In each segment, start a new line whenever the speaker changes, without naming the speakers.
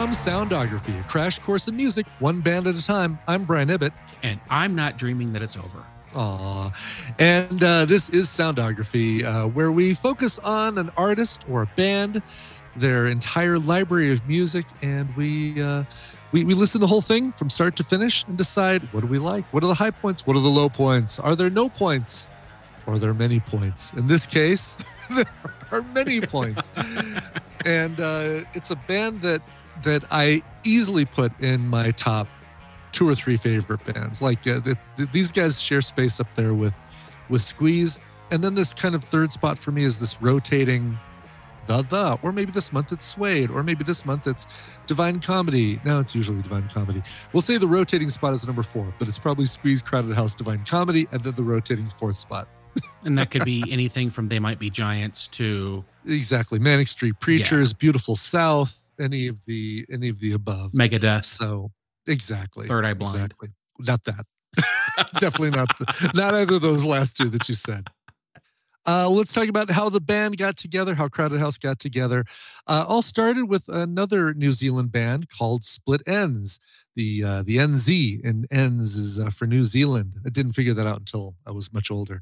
From Soundography, a crash course in music, one band at a time. I'm Brian Ibbott.
And I'm not dreaming that it's over.
Aw. And uh, this is Soundography, uh, where we focus on an artist or a band, their entire library of music, and we, uh, we, we listen to the whole thing from start to finish and decide what do we like? What are the high points? What are the low points? Are there no points? Or are there many points? In this case, there are many points. and uh, it's a band that that I easily put in my top two or three favorite bands. Like uh, the, the, these guys share space up there with with Squeeze, and then this kind of third spot for me is this rotating the the, or maybe this month it's Suede, or maybe this month it's Divine Comedy. No, it's usually Divine Comedy. We'll say the rotating spot is number four, but it's probably Squeeze, Crowded House, Divine Comedy, and then the rotating fourth spot.
and that could be anything from They Might Be Giants to
exactly Manic Street Preachers, yeah. Beautiful South, any of the any of the above.
Megadeth.
So exactly.
Third Eye Blind.
Exactly. Not that. Definitely not. The, not either of those last two that you said. Uh, let's talk about how the band got together, how Crowded House got together. Uh, all started with another New Zealand band called Split Enz. The uh, the NZ in Enz is uh, for New Zealand. I didn't figure that out until I was much older.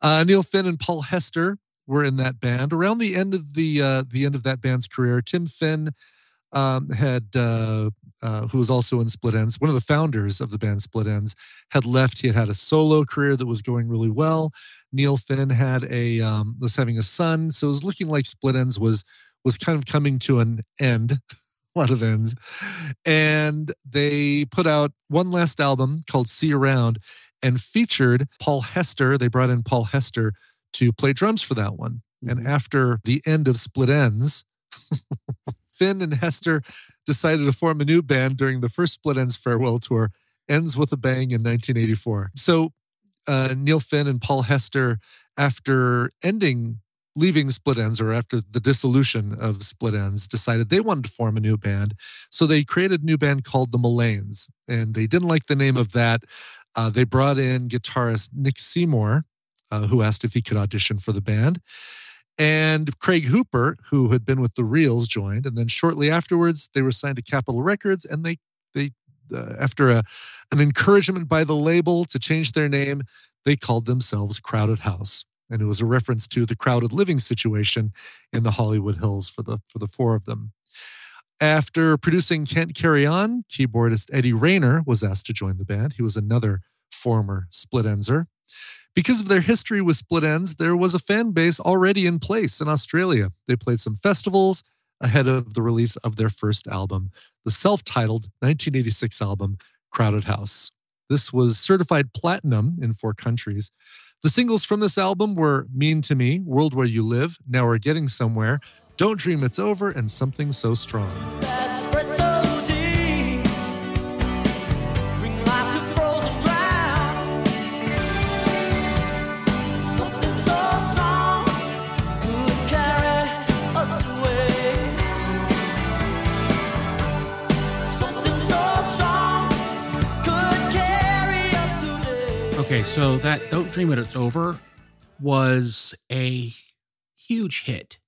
Uh, Neil Finn and Paul Hester were in that band. Around the end of the uh, the end of that band's career, Tim Finn um, had uh, uh, who was also in Split Enz, one of the founders of the band Split Enz, had left. He had had a solo career that was going really well. Neil Finn had a um, was having a son, so it was looking like Split Enz was was kind of coming to an end. a lot of ends, and they put out one last album called "See Ya 'Round," and featured Paul Hester. They brought in Paul Hester to play drums for that one. Mm-hmm. And after the end of Split Enz, Finn and Hester decided to form a new band during the first Split Enz farewell tour, Enz with a bang in 1984. So uh, Neil Finn and Paul Hester, after ending, leaving Split Enz or after the dissolution of Split Enz, decided they wanted to form a new band. So they created a new band called the Mullanes, and they didn't like the name of that. Uh, they brought in guitarist Nick Seymour, uh, who asked if he could audition for the band. And Craig Hooper, who had been with the Reels, joined. And then shortly afterwards, they were signed to Capitol Records, and they they uh, after a an encouragement by the label to change their name, they called themselves Crowded House, and it was a reference to the crowded living situation in the Hollywood Hills for the for the four of them. After producing Can't Carry On, keyboardist Eddie Rayner was asked to join the band. He was another former Split Enzer. Because of their history with Split Enz, there was a fan base already in place in Australia. They played some festivals ahead of the release of their first album, the self titled 1986 album, Crowded House. This was certified platinum in four countries. The singles from this album were Mean to Me, World Where You Live, Now We're Getting Somewhere, Don't Dream It's Over, and Something So Strong.
Okay, so that Don't Dream It It's Over was a huge hit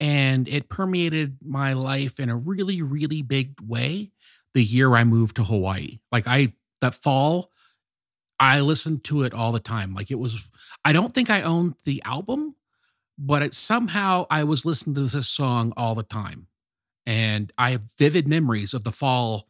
and it permeated my life in a really, really big way the year I moved to Hawaii. Like, I, that fall, I listened to it all the time. Like, it was, I don't think I owned the album, but it somehow I was listening to this song all the time. And I have vivid memories of the fall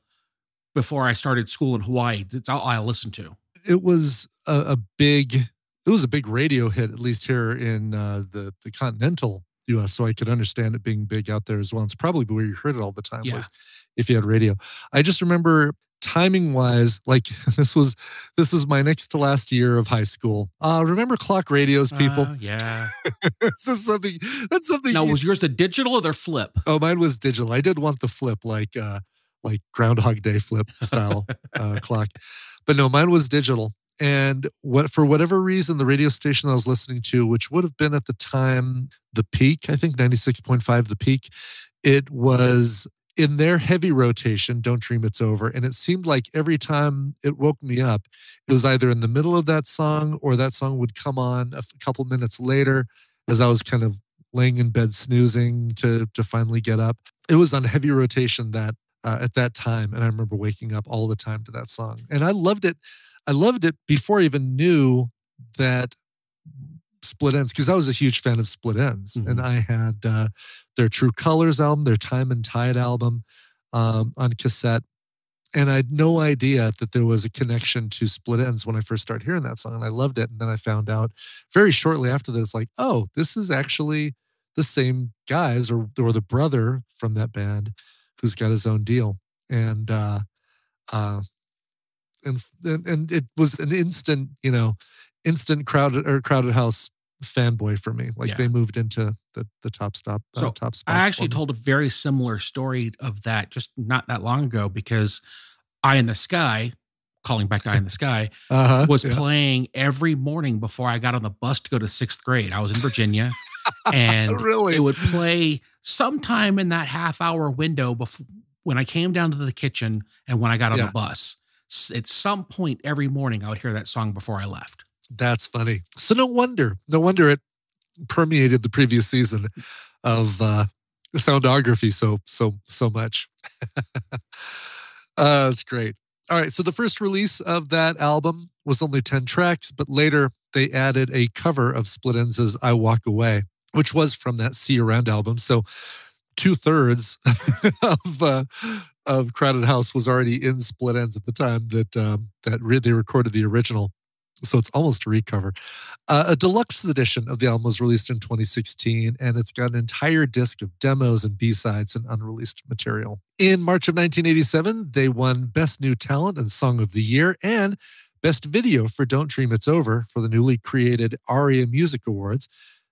before I started school in Hawaii. That's all I listened to
it was a, a, big it was a big radio hit at least here in uh, the the continental U.S. So I could understand it being big out there as well. It's probably where you heard it all the time yeah. was if you had radio. I just remember timing wise, like this was this was my next to last year of high school. Uh remember clock radios, people? Uh,
yeah.
this is something that's something.
Now, you, was yours the digital or the flip?
Oh, mine was digital. I did want the flip, like uh like Groundhog Day flip style uh, clock. But no, mine was digital. And what for whatever reason, the radio station I was listening to, which would have been at the time the peak, I think 96.5, the peak, it was in their heavy rotation, Don't Dream It's Over. And it seemed like every time it woke me up, it was either in the middle of that song or that song would come on a couple minutes later as I was kind of laying in bed snoozing to to finally get up. it was on heavy rotation that uh, at that time, and I remember waking up all the time to that song, and I loved it. I loved it before I even knew that Split Enz, because I was a huge fan of Split Enz. mm-hmm. and I had uh, their True Colors album, their Time and Tide album um, on cassette, and I had no idea that there was a connection to Split Enz when I first started hearing that song, and I loved it. And then I found out very shortly after that, it's like, oh, this is actually the same guys or or the brother from that band who's got his own deal, and uh, uh, and and it was an instant, you know, instant crowded or crowded house fanboy for me. Like yeah. they moved into the the top stop. Uh, so top
I actually told a very similar story of that just not that long ago because Eye in the Sky, calling back to Eye in the Sky, uh-huh, was yeah. playing every morning before I got on the bus to go to sixth grade. I was in Virginia, and really? it would play sometime in that half hour window before when I came down to the kitchen and when I got on yeah. the bus. At some point every morning, I would hear that song before I left.
That's funny. So no wonder, no wonder it permeated the previous season of uh, soundography so so so much. uh, that's great. All right, so the first release of that album was only 10 tracks, but later they added a cover of Split Enz's I Walk Away, which was from that See Ya 'Round album. So two thirds of uh, of Crowded House was already in Split Enz at the time that um, that re- they recorded the original so it's almost a recover. Uh, a deluxe edition of the album was released in 2016, and it's got an entire disc of demos and B-sides and unreleased material. In March of 1987, they won Best New Talent and Song of the Year and Best Video for Don't Dream It's Over for the newly created ARIA Music Awards.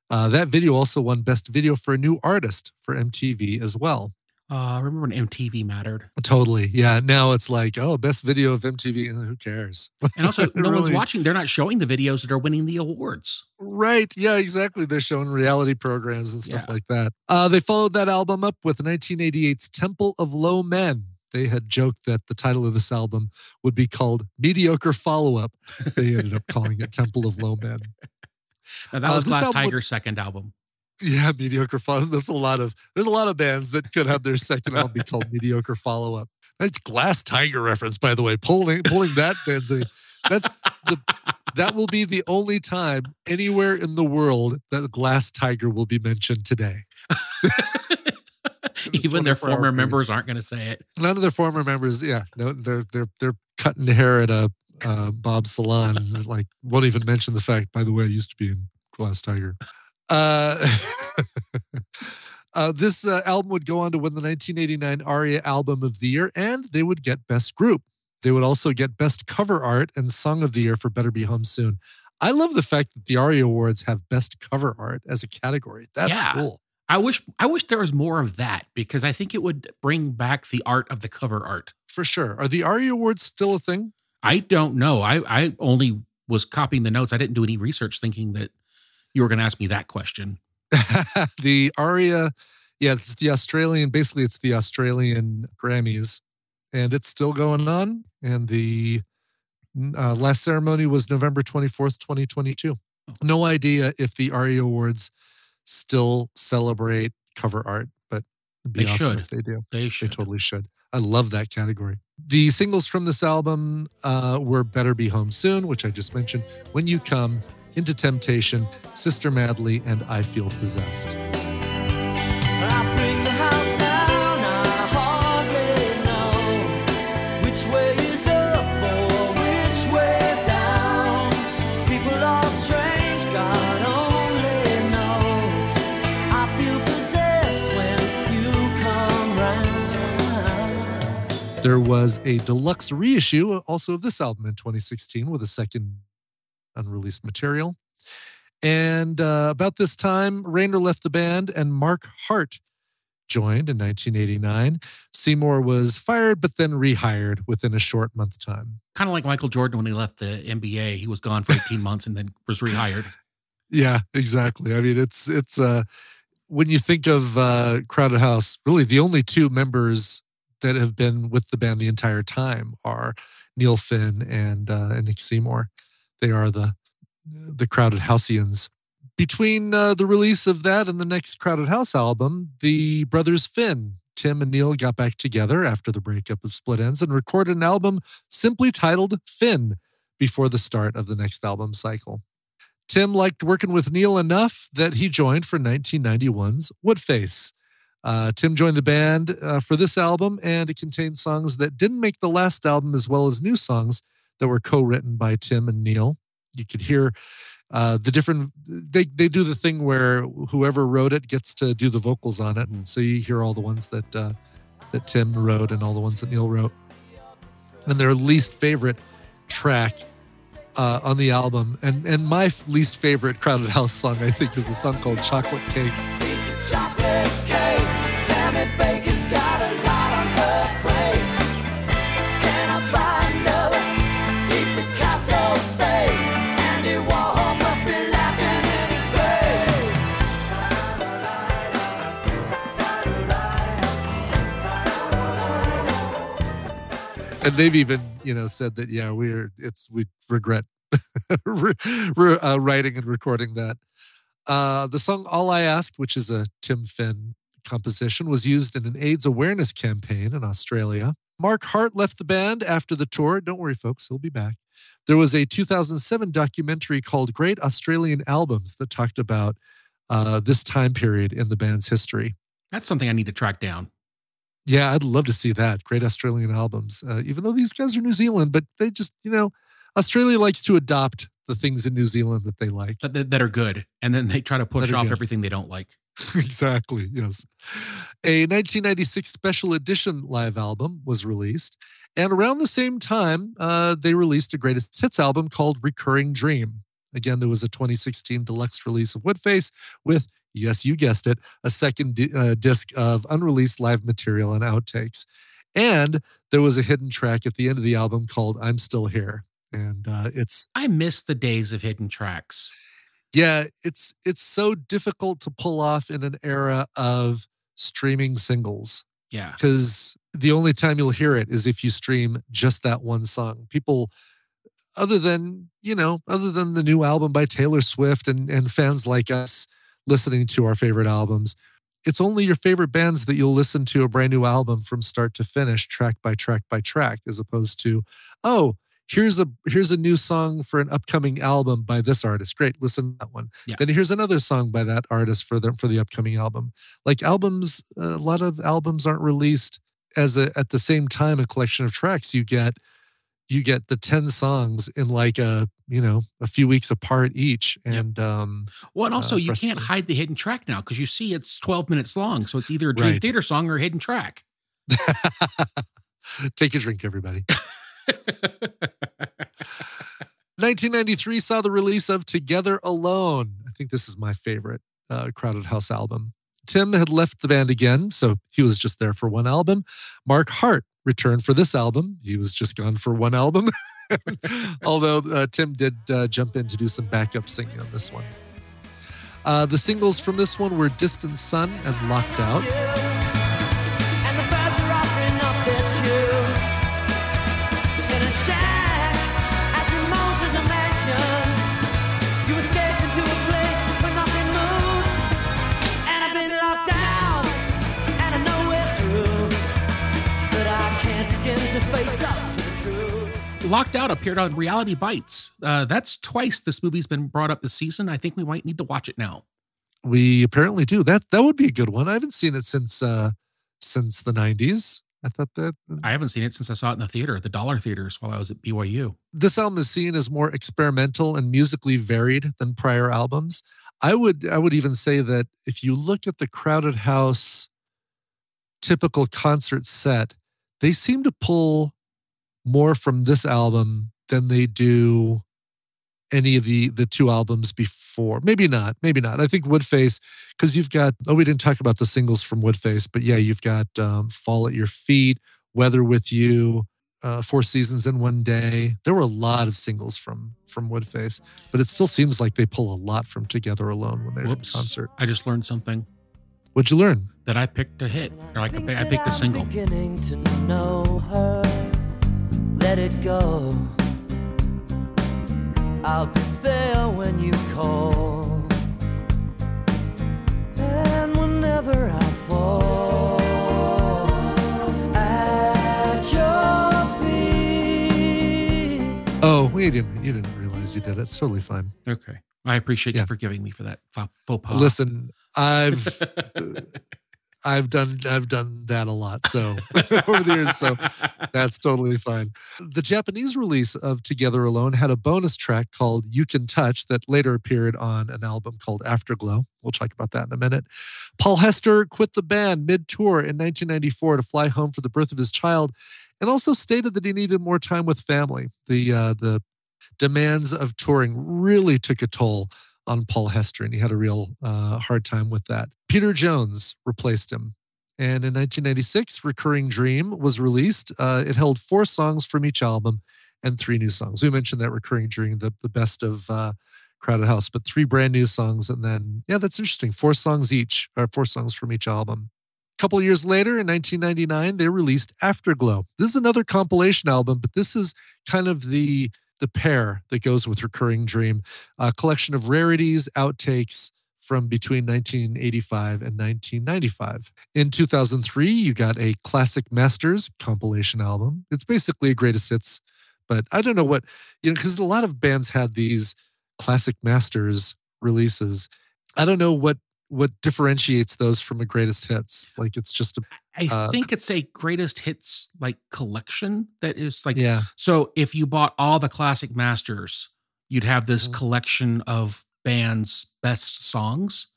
Uh, that video also won Best Video for a New Artist for MTV as well.
Uh, I remember when MTV mattered.
Totally. Yeah. Now it's like, oh, best video of MTV. Who cares?
And also, no really... one's watching. They're not showing the videos that are winning the awards.
Right. Yeah, exactly. They're showing reality programs and stuff yeah. like that. Uh, they followed that album up with 1988's Temple of Low Men. They had joked that the title of this album would be called Mediocre Follow Up. They ended up calling it Temple of Low Men.
Now, that uh, was uh, Glass Tiger's second album.
Yeah, mediocre follow. There's a lot of there's a lot of bands that could have their second album be called mediocre follow up. Nice Glass Tiger reference, by the way. Pulling pulling that band's that's the that will be the only time anywhere in the world that Glass Tiger will be mentioned today.
Even their former members aren't going to say it.
None of their former members, yeah, no, they're they're they're cutting hair at a uh, Bob salon. like won't even mention the fact. By the way, I used to be in Glass Tiger. Uh, uh, this uh, album would go on to win the 1989 ARIA Album of the Year, and they would get Best Group. They would also get Best Cover Art and Song of the Year for Better Be Home Soon. I love the fact that the ARIA Awards have Best Cover Art as a category. That's yeah. cool.
I wish I wish there was more of that because I think it would bring back the art of the cover art.
For sure. Are the ARIA Awards still a thing?
I don't know. I, I only was copying the notes. I didn't do any research thinking that you were going to ask me that question.
the ARIA, yeah, it's the Australian, basically, it's the Australian Grammys, and it's still going on. And the uh, last ceremony was November 24th, 2022. No idea if the ARIA Awards still celebrate cover art, but
they awesome should.
if they do.
They should.
They totally should. I love that category. The singles from this album uh, were Better Be Home Soon, which I just mentioned, When You Come, into Temptation, Sister Madly, and I Feel Possessed. There was a deluxe reissue also of this album in 2016 with a second unreleased material. And uh, about this time, Rayner left the band and Mark Hart joined in 1989. Seymour was fired, but then rehired within a short month time.
Kind of like Michael Jordan when he left the NBA. He was gone for 18 months and then was rehired.
Yeah, exactly. I mean, it's, it's, uh, when you think of uh, Crowded House, really the only two members that have been with the band the entire time are Neil Finn and, uh, and Nick Seymour. They are the the Crowded Houseians. Between uh, the release of that and the next Crowded House album, the brothers Finn Tim and Neil got back together after the breakup of Split Enz and recorded an album simply titled Finn before the start of the next album cycle. Tim liked working with Neil enough that he joined for 1991's Woodface. Uh, Tim joined the band uh, for this album, and it contained songs that didn't make the last album, as well as new songs that were co-written by Tim and Neil. You could hear uh, the different. They they do the thing where whoever wrote it gets to do the vocals on it, and so you hear all the ones that uh, that Tim wrote and all the ones that Neil wrote. And their least favorite track uh, on the album, and and my least favorite Crowded House song, I think, is a song called Chocolate Cake. And they've even you know said that yeah we're it's we regret uh, writing and recording that. Uh, the song all i ask which is a tim finn composition was used in an aids awareness campaign in australia. Mark hart left the band after the tour. Don't worry folks he'll be back. There was a 2007 documentary called great australian albums that talked about uh, this time period in the band's history.
That's something i need to track down
yeah, I'd love to see that. Great Australian albums. Uh, even though these guys are New Zealand, but they just, you know, Australia likes to adopt the things in New Zealand that they like.
That, that are good. And then they try to push off good. everything they don't like.
exactly. Yes. A 1996 special edition live album was released. And around the same time, uh, they released a greatest hits album called Recurring Dream. Again, there was a 2016 deluxe release of Woodface with yes, you guessed it, a second di- uh, disc of unreleased live material and outtakes. And there was a hidden track at the end of the album called I'm Still Here. And uh, it's.
I miss the days of hidden tracks.
Yeah, it's it's so difficult to pull off in an era of streaming singles.
Yeah.
Because the only time you'll hear it is if you stream just that one song. People other than, you know, other than the new album by Taylor Swift and, and fans like us, listening to our favorite albums. It's only your favorite bands that you'll listen to a brand new album from start to finish, track by track by track, as opposed to, oh, here's a here's a new song for an upcoming album by this artist. Great, listen to that one. Yeah. Then here's another song by that artist for the for the upcoming album. Like albums, a lot of albums aren't released as a at the same time a collection of tracks. You get you get the 10 songs in like a you know a few weeks apart each and yep. um
well and also uh, you can't hide the hidden track now because you see it's 12 minutes long so it's either a dream right. theater song or a hidden track.
Take a drink everybody. 1993 saw the release of together alone. I think this is my favorite uh, crowded house album tim had left the band again so he was just there for one album mark hart returned for this album. He was just gone for one album, although uh, Tim did uh, jump in to do some backup singing on this one. Uh, the singles from this one were Distant Sun and Locked Out.
Locked Out appeared on Reality Bites. Uh, that's twice this movie's been brought up this season. I think we might need to watch it now.
We apparently do. That that would be a good one. I haven't seen it since uh since the 90s. I thought that
uh, I haven't seen it since I saw it in the theater, the dollar theaters while I was at BYU.
This album is seen as more experimental and musically varied than prior albums. I would I would even say that if you look at the Crowded House typical concert set, they seem to pull more from this album than they do any of the the two albums before. Maybe not. Maybe not. I think Woodface because you've got oh we didn't talk about the singles from Woodface, but yeah, you've got um, Fall at Your Feet, Weather with You, uh, Four Seasons in One Day. There were a lot of singles from from Woodface, but it still seems like they pull a lot from Together Alone when they're in concert.
I just learned something.
What'd you learn?
That I picked a hit, or like I picked a single let it go. I'll be there when you call. And whenever I fall
at your feet. Oh, wait a minute. You didn't realize you did it. It's totally fine.
Okay. I appreciate
yeah.
you forgiving me for that faux pas.
Listen, I've. I've done I've done that a lot. So over the years, so that's totally fine. The Japanese release of Together Alone had a bonus track called You Can Touch that later appeared on an album called Afterglow. We'll talk about that in a minute. Paul Hester quit the band mid tour in 1994 to fly home for the birth of his child and also stated that he needed more time with family. The, uh, the demands of touring really took a toll on Paul Hester, and he had a real uh, hard time with that. Peter Jones replaced him. And in 1996, Recurring Dream was released. Uh, it held four songs from each album and three new songs. We mentioned that Recurring Dream, the, the best of uh, Crowded House, but three brand new songs. And then, yeah, that's interesting. Four songs each, or four songs from each album. A couple years later, in 1999, they released Afterglow. This is another compilation album, but this is kind of the the pair that goes with Recurring Dream, a collection of rarities, outtakes from between 1985 and 1995. In 2003, you got a Classic Masters compilation album. It's basically a greatest hits, but I don't know what, you know, because a lot of bands had these Classic Masters releases. I don't know what what differentiates those from a greatest hits. Like it's just a
I
uh,
think it's a greatest hits like collection that is like
yeah,
so if you bought all the classic masters, you'd have this
Mhm.
collection of bands' best songs.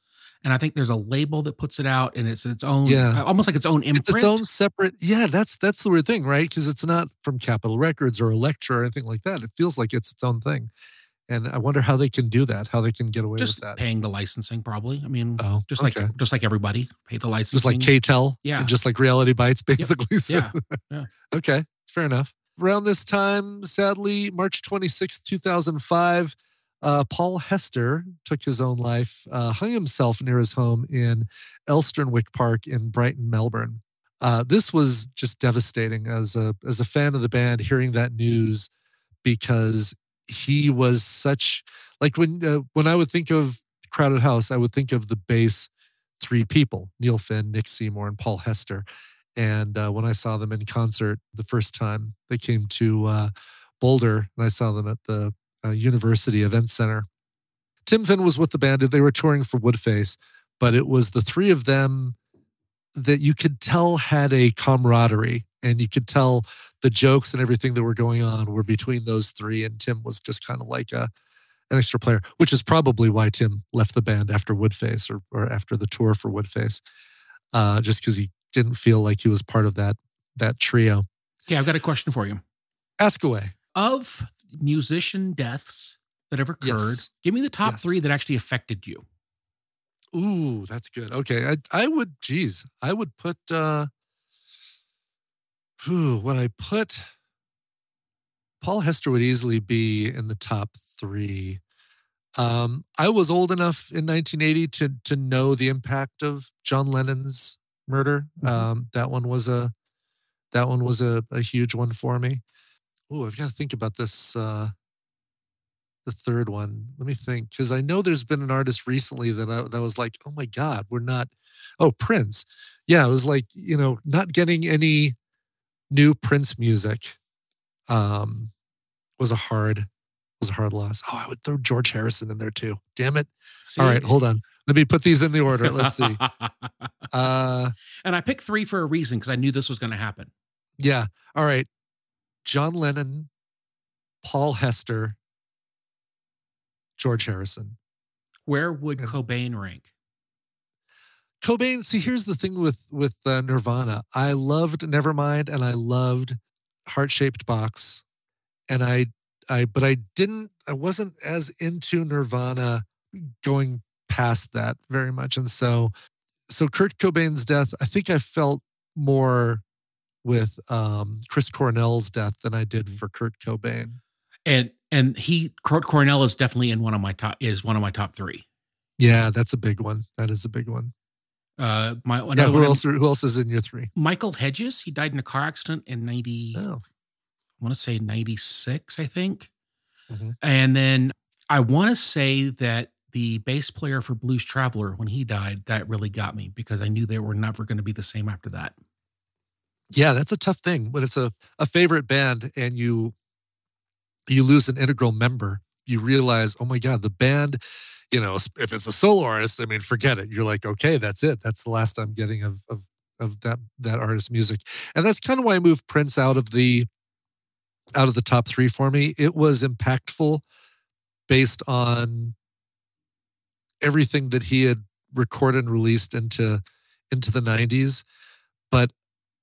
And I think there's a label that puts it out and it's its own
Yeah.
almost like its own imprint.
it's its own separate. Yeah, that's that's the weird thing, right? Because it's not from Capitol Records or Elektra or anything like that. It feels like it's its own thing. And I wonder how they can do that, how they can get away
just
with that.
Just paying the licensing probably. I mean,
Oh,
just
okay.
like just like everybody pay the licensing.
just like KTEL,
Yeah.
and just like Reality Bites, basically. So-
Yeah, yeah.
okay, fair enough. Around this time, sadly, March 26th, 2005, uh, Paul Hester took his own life, uh, hung himself near his home in Elsternwick Park in Brighton, Melbourne. Uh, this was just devastating as a as a fan of the band, hearing that news because he was such like when uh, when I would think of Crowded House, I would think of the base three people: Neil Finn, Nick Seymour, and Paul Hester. And uh, when I saw them in concert the first time, they came to uh, Boulder, and I saw them at the uh, University Event Center. Tim Finn was with the band; they were touring for Woodface, but it was the three of them that you could tell had a camaraderie, and you could tell the jokes and everything that were going on were between those three. And Tim was just kind of like a an extra player, which is probably why Tim left the band after Woodface or, or after the tour for Woodface, uh, just because he didn't feel like he was part of that that trio.
Okay, I've got a question for you.
Ask away.
Of musician deaths that have occurred,
Yes.
give me the top
Yes.
three that actually affected you.
Ooh, that's good. Okay, I I would, geez, I would put. uh Who would I put? Paul Hester would easily be in the top three. Um, I was old enough in 1980 to to know the impact of John Lennon's murder.
Mhm.
Um, that one was a that one was a, a huge one for me. Oh, I've got to think about this. Uh, the third one. Let me think, because I know there's been an artist recently that I, that was like, oh my god, we're not. Oh, Prince. Yeah, it was like you know not getting any new Prince music. Um, was a hard was a hard loss. Oh, I would throw George Harrison in there too. Damn it!
See?
All right, hold on. Let me put these in the order. Let's see. Uh,
and I picked three for a reason because I knew this was going to happen.
yeah. All right. John Lennon, Paul Hester, George Harrison.
Where would
Yeah.
Cobain rank?
Cobain. See, here's the thing with with uh, Nirvana. I loved Nevermind, and I loved Heart Shaped Box, and I, I, but I didn't. I wasn't as into Nirvana going past that very much, and so, so Kurt Cobain's death. I think I felt more with um, Chris Cornell's death than I did for Kurt Cobain.
And and he Kurt Cornell is definitely in one of my top is one of my top three.
Yeah, that's a big one. That is a big one.
Uh, my
Yeah, who else? Who else is in your three?
Michael Hedges. He died in a car accident in ninety.
Oh,
I want to say ninety six. I think.
Mhm.
And then I want to say that the bass player for Blues Traveler, when he died, that really got me because I knew they were never going to be the same after that.
yeah, that's a tough thing when it's a, a favorite band and you you lose an integral member, you realize, oh my God, the band, you know, if it's a solo artist, I mean, forget it. You're like, okay, that's it. That's the last I'm getting of of of that that artist's music. And that's kind of why I moved Prince out of the out of the top three for me. It was impactful based on everything that he had recorded and released into into the 90s. But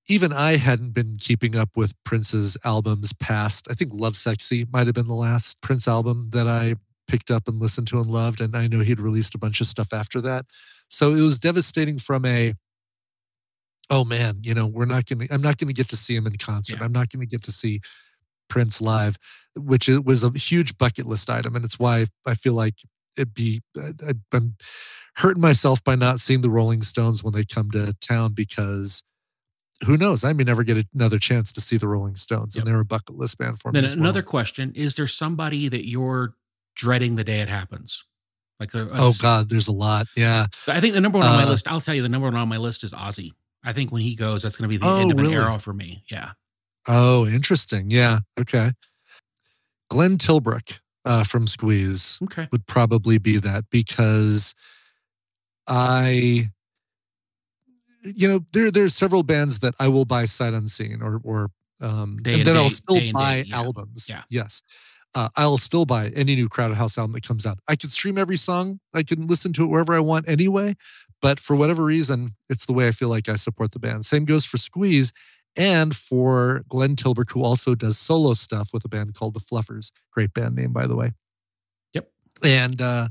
even I hadn't been keeping up with Prince's albums past. I think Lovesexy might have been the last Prince album that I picked up and listened to and loved. And I know he'd released a bunch of stuff after that. So it was devastating from a, oh man, you know, we're not going to, I'm not going to get to see him in concert. Yeah. I'm not going to get to see Prince live, which was a huge bucket list item. And it's why I feel like it'd be, I, I'm hurting myself by not seeing the Rolling Stones when they come to town because who knows? I may never get another chance to see the Rolling Stones, yep. and they're a bucket list band for me.
Then another well. question: Is there somebody that you're dreading the day it happens?
Like, a, a, oh God, there's a lot. Yeah,
I think the number one on my uh, list. I'll tell you, the number one on my list is Ozzy. I think when he goes, that's going to be the oh, end of really? an era for me. Yeah.
Oh, interesting. Yeah. Okay. Glenn Tilbrook uh, from Squeeze
okay.
would probably be that because I you know, there there's several bands that I will buy sight unseen or or um day and, and then day, I'll still buy day, yeah. albums.
Yeah.
Yes. Uh, I'll still buy any new Crowded House album that comes out. I can stream every song. I can listen to it wherever I want anyway. But for whatever reason, it's the way I feel like I support the band. Same goes for Squeeze and for Glenn Tilbrook, who also does solo stuff with a band called the Fluffers. Great band name, by the way.
Yep.
And uh,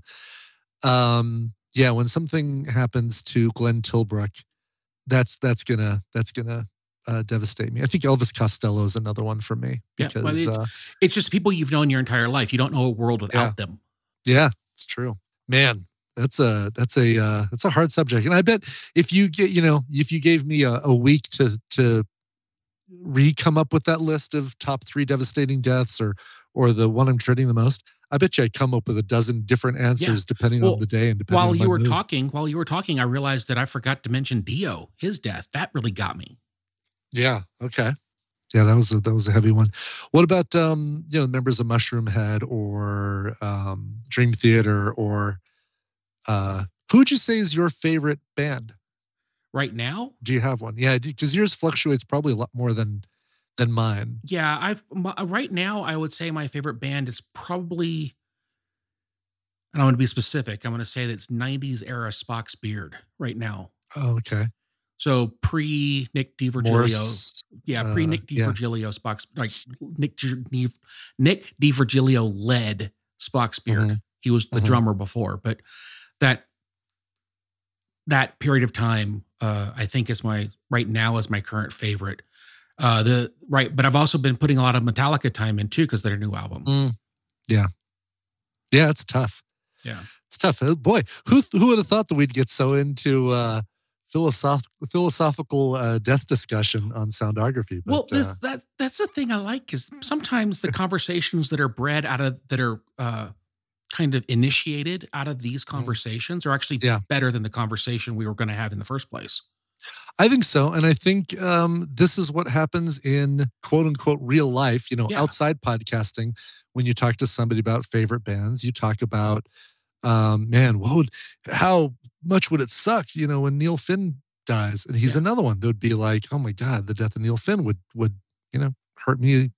um, yeah, when something happens to Glenn Tilbrook, that's that's gonna that's gonna uh, devastate me. I think Elvis Costello is another one for me because yeah, well, it's, uh,
it's, just people you've known your entire life. You don't know a world without
yeah.
them.
Yeah, it's true, man. That's a that's a uh, that's a hard subject, and I bet if you get you know if you gave me a, a week to to re come up with that list of top three devastating deaths or or the one I'm dreading the most, I bet you I come up with a dozen different answers yeah. depending well, on the day and depending
while you were
mood.
talking, while you were talking, I realized that I forgot to mention Dio, his death. That really got me.
Yeah. Okay. Yeah, that was a, that was a heavy one. What about um, you know members of Mushroomhead or um, Dream Theater or uh, who would you say is your favorite band
right now?
Do you have one? Yeah, because yours fluctuates probably a lot more than than mine.
Yeah, I've my, right now I would say my favorite band is probably and I'm going to be specific. I'm going to say that it's 90s era Spock's Beard right now.
Oh, okay.
So pre Nick D'Virgilio, yeah, pre Nick uh, D'Virgilio, yeah. Spock's like Nick Nick D'Virgilio led Spock's Beard. Mm-hmm. He was the mm-hmm. drummer before, but that that period of time, uh, I think is my right now is my current favorite. Uh, the right, but I've also been putting a lot of Metallica time in too because their new album.
Mm. Yeah, yeah, it's tough.
Yeah,
it's tough. Oh, boy, who who would have thought that we'd get so into uh, philosoph- philosophical uh, death discussion on soundography?
But, well, this, uh, that that's the thing I like is sometimes the conversations that are bred out of that are uh, kind of initiated out of these mm-hmm. conversations are actually yeah. better than the conversation we were going to have in the first place.
I think so. And I think um, this is what happens in quote unquote real life, you know, yeah. outside podcasting. When you talk to somebody about favorite bands, you talk about, um, man, what would, how much would it suck, you know, when Neil Finn dies? And he's yeah. another one that would be like, oh my God, the death of Neil Finn would, would, you know, hurt me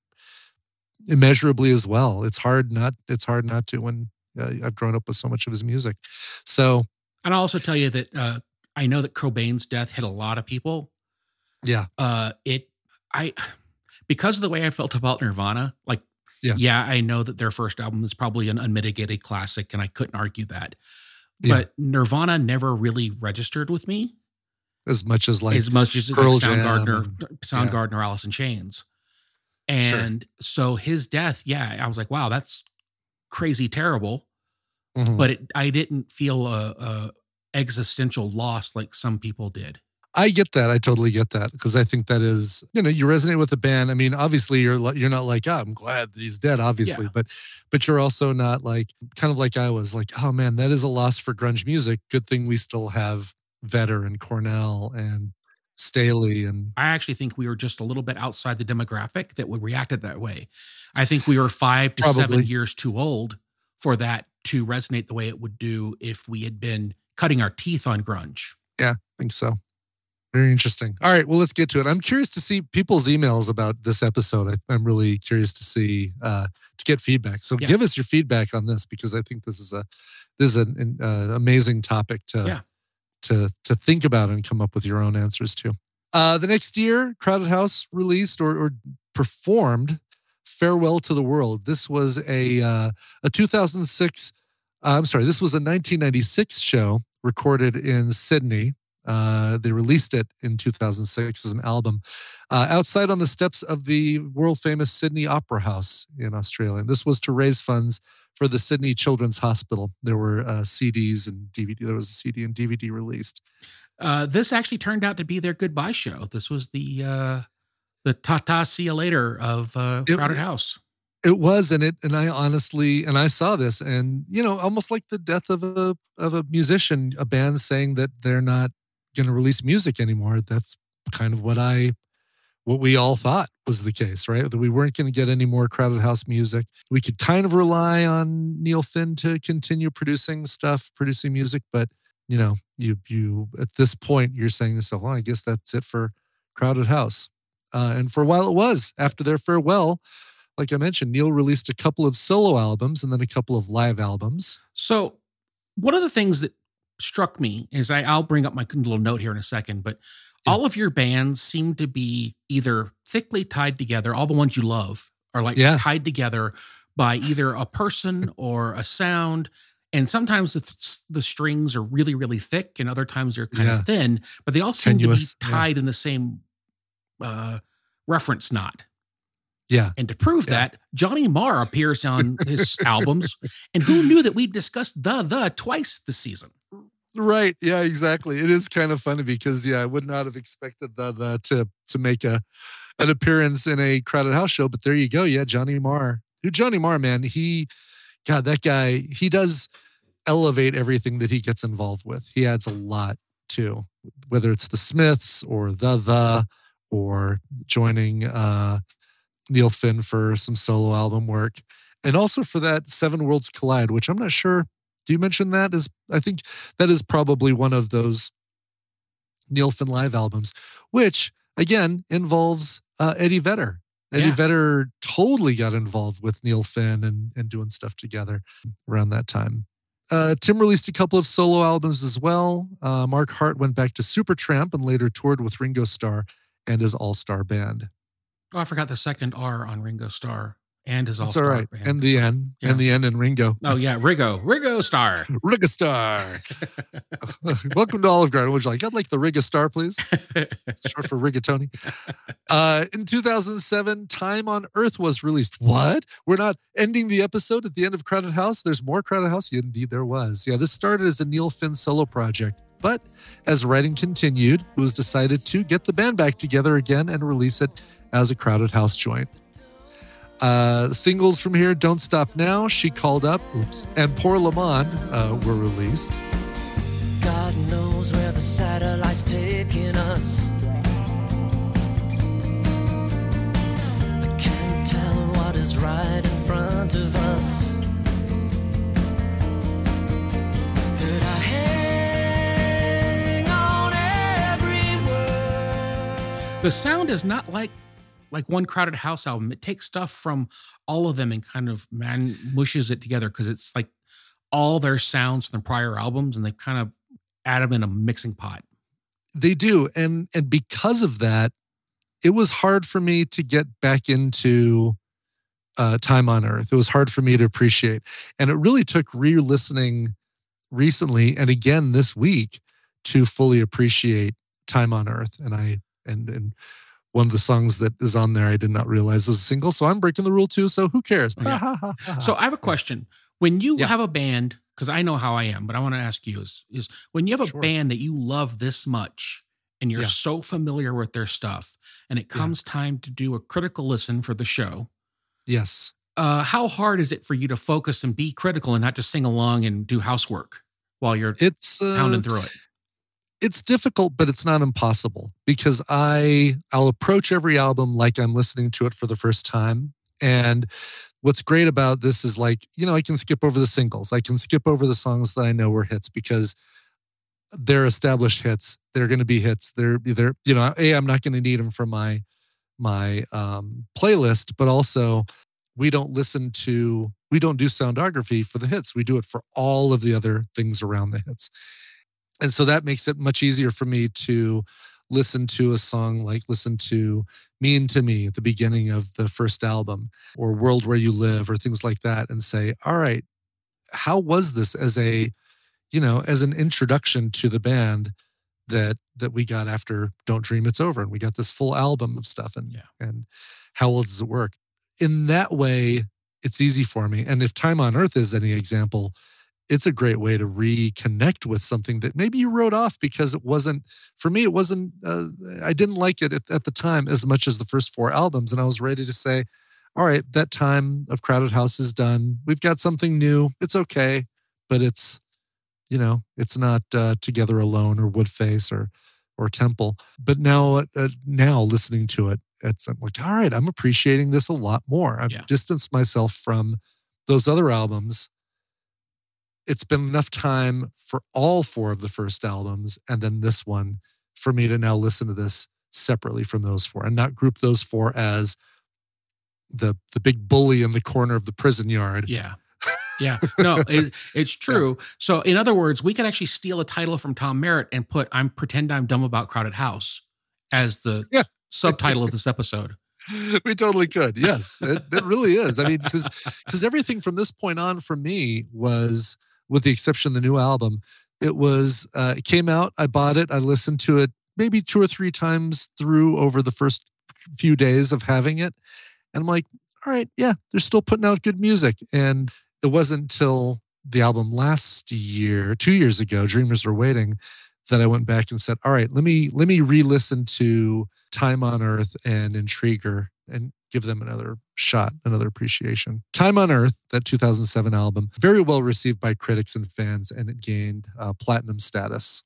immeasurably as well. It's hard not, it's hard not to when uh, I've grown up with so much of his music. So,
and I'll also tell you that uh, I know that Cobain's death hit a lot of people.
Yeah.
Uh, it, I, because of the way I felt about Nirvana, like, yeah. yeah, I know that their first album is probably an unmitigated classic, and I couldn't argue that. Yeah. But Nirvana never really registered with me
as much as like
as much as like Soundgarden, Soundgarden, yeah. or Alice in Chains. And sure. so his death, yeah, I was like, wow, that's crazy terrible. Mm-hmm. But it, I didn't feel a, a, existential loss like some people did.
I get that. I totally get that because I think that is, you know, you resonate with the band. I mean, obviously, you're you're not like, oh, I'm glad that he's dead, obviously, yeah. but but you're also not like kind of like I was like, oh man, that is a loss for grunge music. Good thing we still have Vedder and Cornell and Staley and
I actually think we were just a little bit outside the demographic that would react reacted that way. I think we were five to
Probably.
seven years too old for that to resonate the way it would do if we had been cutting our teeth on grunge.
Yeah, I think so. Very interesting. All right, well, let's get to it. I'm curious to see people's emails about this episode. I, I'm really curious to see uh, to get feedback. So
Yeah.
give us your feedback on this because I think this is a this is an, an uh, amazing topic to
Yeah.
to to think about and come up with your own answers to. Uh, the next year, Crowded House released or, or performed "Farewell to the World." This was a uh, a 2006. Uh, I'm sorry, this was a 1996 show recorded in Sydney. Uh, they released it in 2006 as an album uh, outside on the steps of the world famous Sydney Opera House in Australia. And this was to raise funds for the Sydney Children's Hospital. There were uh, CDs and DVD. There was a CD and DVD released.
Uh, this actually turned out to be their goodbye show. This was the uh, the ta-ta see you later of uh, Crowded House.
It was, and it, and I honestly, and I saw this, and you know, almost like the death of a of a musician, a band saying that they're not going to release music anymore. That's kind of what I, what we all thought was the case, right? That we weren't going to get any more crowded house music. We could kind of rely on Neil Finn to continue producing stuff, producing music, but you know, you you at this point you're saying yourself, well, I guess that's it for crowded house. Uh, and for a while it was after their farewell like I mentioned, Neil released a couple of solo albums and then a couple of live albums.
So, one of the things that struck me is I, I'll bring up my little note here in a second, but
Yeah.
all of your bands seem to be either thickly tied together, all the ones you love are like
Yeah.
tied together by either a person or a sound. And sometimes the, the strings are really, really thick, and other times they're kind
Yeah.
of thin, but they all seem
Tenuous,
to be tied in the same uh, reference knot.
Yeah.
And to prove
Yeah.
that, Johnny Marr appears on his albums. And who knew that we'd discussed the the twice this season?
Right. Yeah, exactly. It is kind of funny because yeah, I would not have expected the, the to to make a an appearance in a crowded house show, but there you go. Yeah, Johnny Marr. Who Johnny Marr, man, he God, that guy, he does elevate everything that he gets involved with. He adds a lot to whether it's the Smiths or the the or joining uh Neil Finn for some solo album work. And also for that Seven Worlds Collide, which I'm not sure. Do you mention that? Is I think that is probably one of those Neil Finn live albums, which again involves uh, Eddie Vedder. Eddie
Yeah.
Vedder totally got involved with Neil Finn and, and doing stuff together around that time. Uh, Tim released a couple of solo albums as well. Uh, Mark Hart went back to Supertramp and later toured with Ringo Starr and his All Star Band.
Oh, I forgot the second R on Ringo Starr and his all star
right.
band.
And the end.
Yeah.
and the end and Ringo.
oh yeah, Rigo, Rigo Star.
Ringo Star. Welcome to Olive Garden. Would you like? I'd like the Ringo Star, please. short for rigatoni. Uh, in 2007, Time on Earth was released. What? We're not ending the episode at the end of Crowded House. There's more Crowded House. Yeah, indeed, there was. Yeah, this started as a Neil Finn solo project, but as writing continued, it was decided to get the band back together again and release it as a Crowded House joint. Uh, singles from here, Don't Stop Now, She Called Up, oops, and Pour le Monde uh, were released.
God knows where the satellite's taking us. I can't tell what is right in front of us. But I hang on every word.
the sound is not like like one crowded house album. It takes stuff from all of them and kind of man mushes it together because it's like all their sounds from the prior albums and they've kind of add them in a mixing pot.
They do, and and because of that, it was hard for me to get back into uh, Time on Earth. It was hard for me to appreciate, and it really took re-listening recently and again this week to fully appreciate Time on Earth. And I and and one of the songs that is on there I did not realize is a single, so I'm breaking the rule too. So who cares?
Yeah. So I have a question. When you
Yeah.
have a band, because I know how I am, but I want to ask you is is when you have a
Sure.
band that you love this much and you're
Yeah.
so familiar with their stuff, and it
Yeah.
comes time to do a critical listen for the show,
yes.
uh, how hard is it for you to focus and be critical and not just sing along and do housework while you're
It's uh,
pounding through it?
It's difficult, but it's not impossible because I I'll approach every album like I'm listening to it for the first time. And what's great about this is like, you know, I can skip over the singles. I can skip over the songs that I know were hits because they're established hits. They're going to be hits. They're they're you know, a I'm not going to need them for my my um playlist, but also we don't listen to we don't do soundography for the hits. We do it for all of the other things around the hits. And so that makes it much easier for me to listen to a song like listen to Mean to Me at the beginning of the first album or World Where You Live or things like that and say, all right, how was this as a, you know, as an introduction to the band that that we got after Don't Dream It's Over and we got this full album of stuff and
Yeah.
and how well does it work? In that way, it's easy for me. And if Time on Earth is any example, it's a great way to reconnect with something that maybe you wrote off because it wasn't for me it wasn't uh, i didn't like it at, at the time as much as the first four albums and i was ready to say all right that time of crowded house is done. We've got something new. It's okay but it's you know it's not uh, together alone or woodface or or temple. But now uh, now listening to it it's I'm like all right i'm appreciating this a lot more. I've
Yeah.
distanced myself from those other albums it's been enough time for all four of the first albums and then this one for me to now listen to this separately from those four and not group those four as the the big bully in the corner of the prison yard.
Yeah. Yeah. No, it, it's true. So, in other words, we could actually steal a title from Tom Merritt and put I'm Pretend I'm Dumb About Crowded House as the
Yeah.
subtitle of this episode.
we totally could. Yes, it, it really is. I mean, because because everything from this point on for me was, with the exception of the new album, it was uh, it came out. I bought it. I listened to it maybe two or three times through over the first few days of having it, and I'm like, all right, yeah, they're still putting out good music. And it wasn't until the album last year, two years ago, Dreamers Were Waiting, that I went back and said, all right, let me let me re-listen to Time on Earth and Intriguer and give them another shot, another appreciation. Time on Earth, that 2007 album, very well received by critics and fans, and it gained uh, platinum status.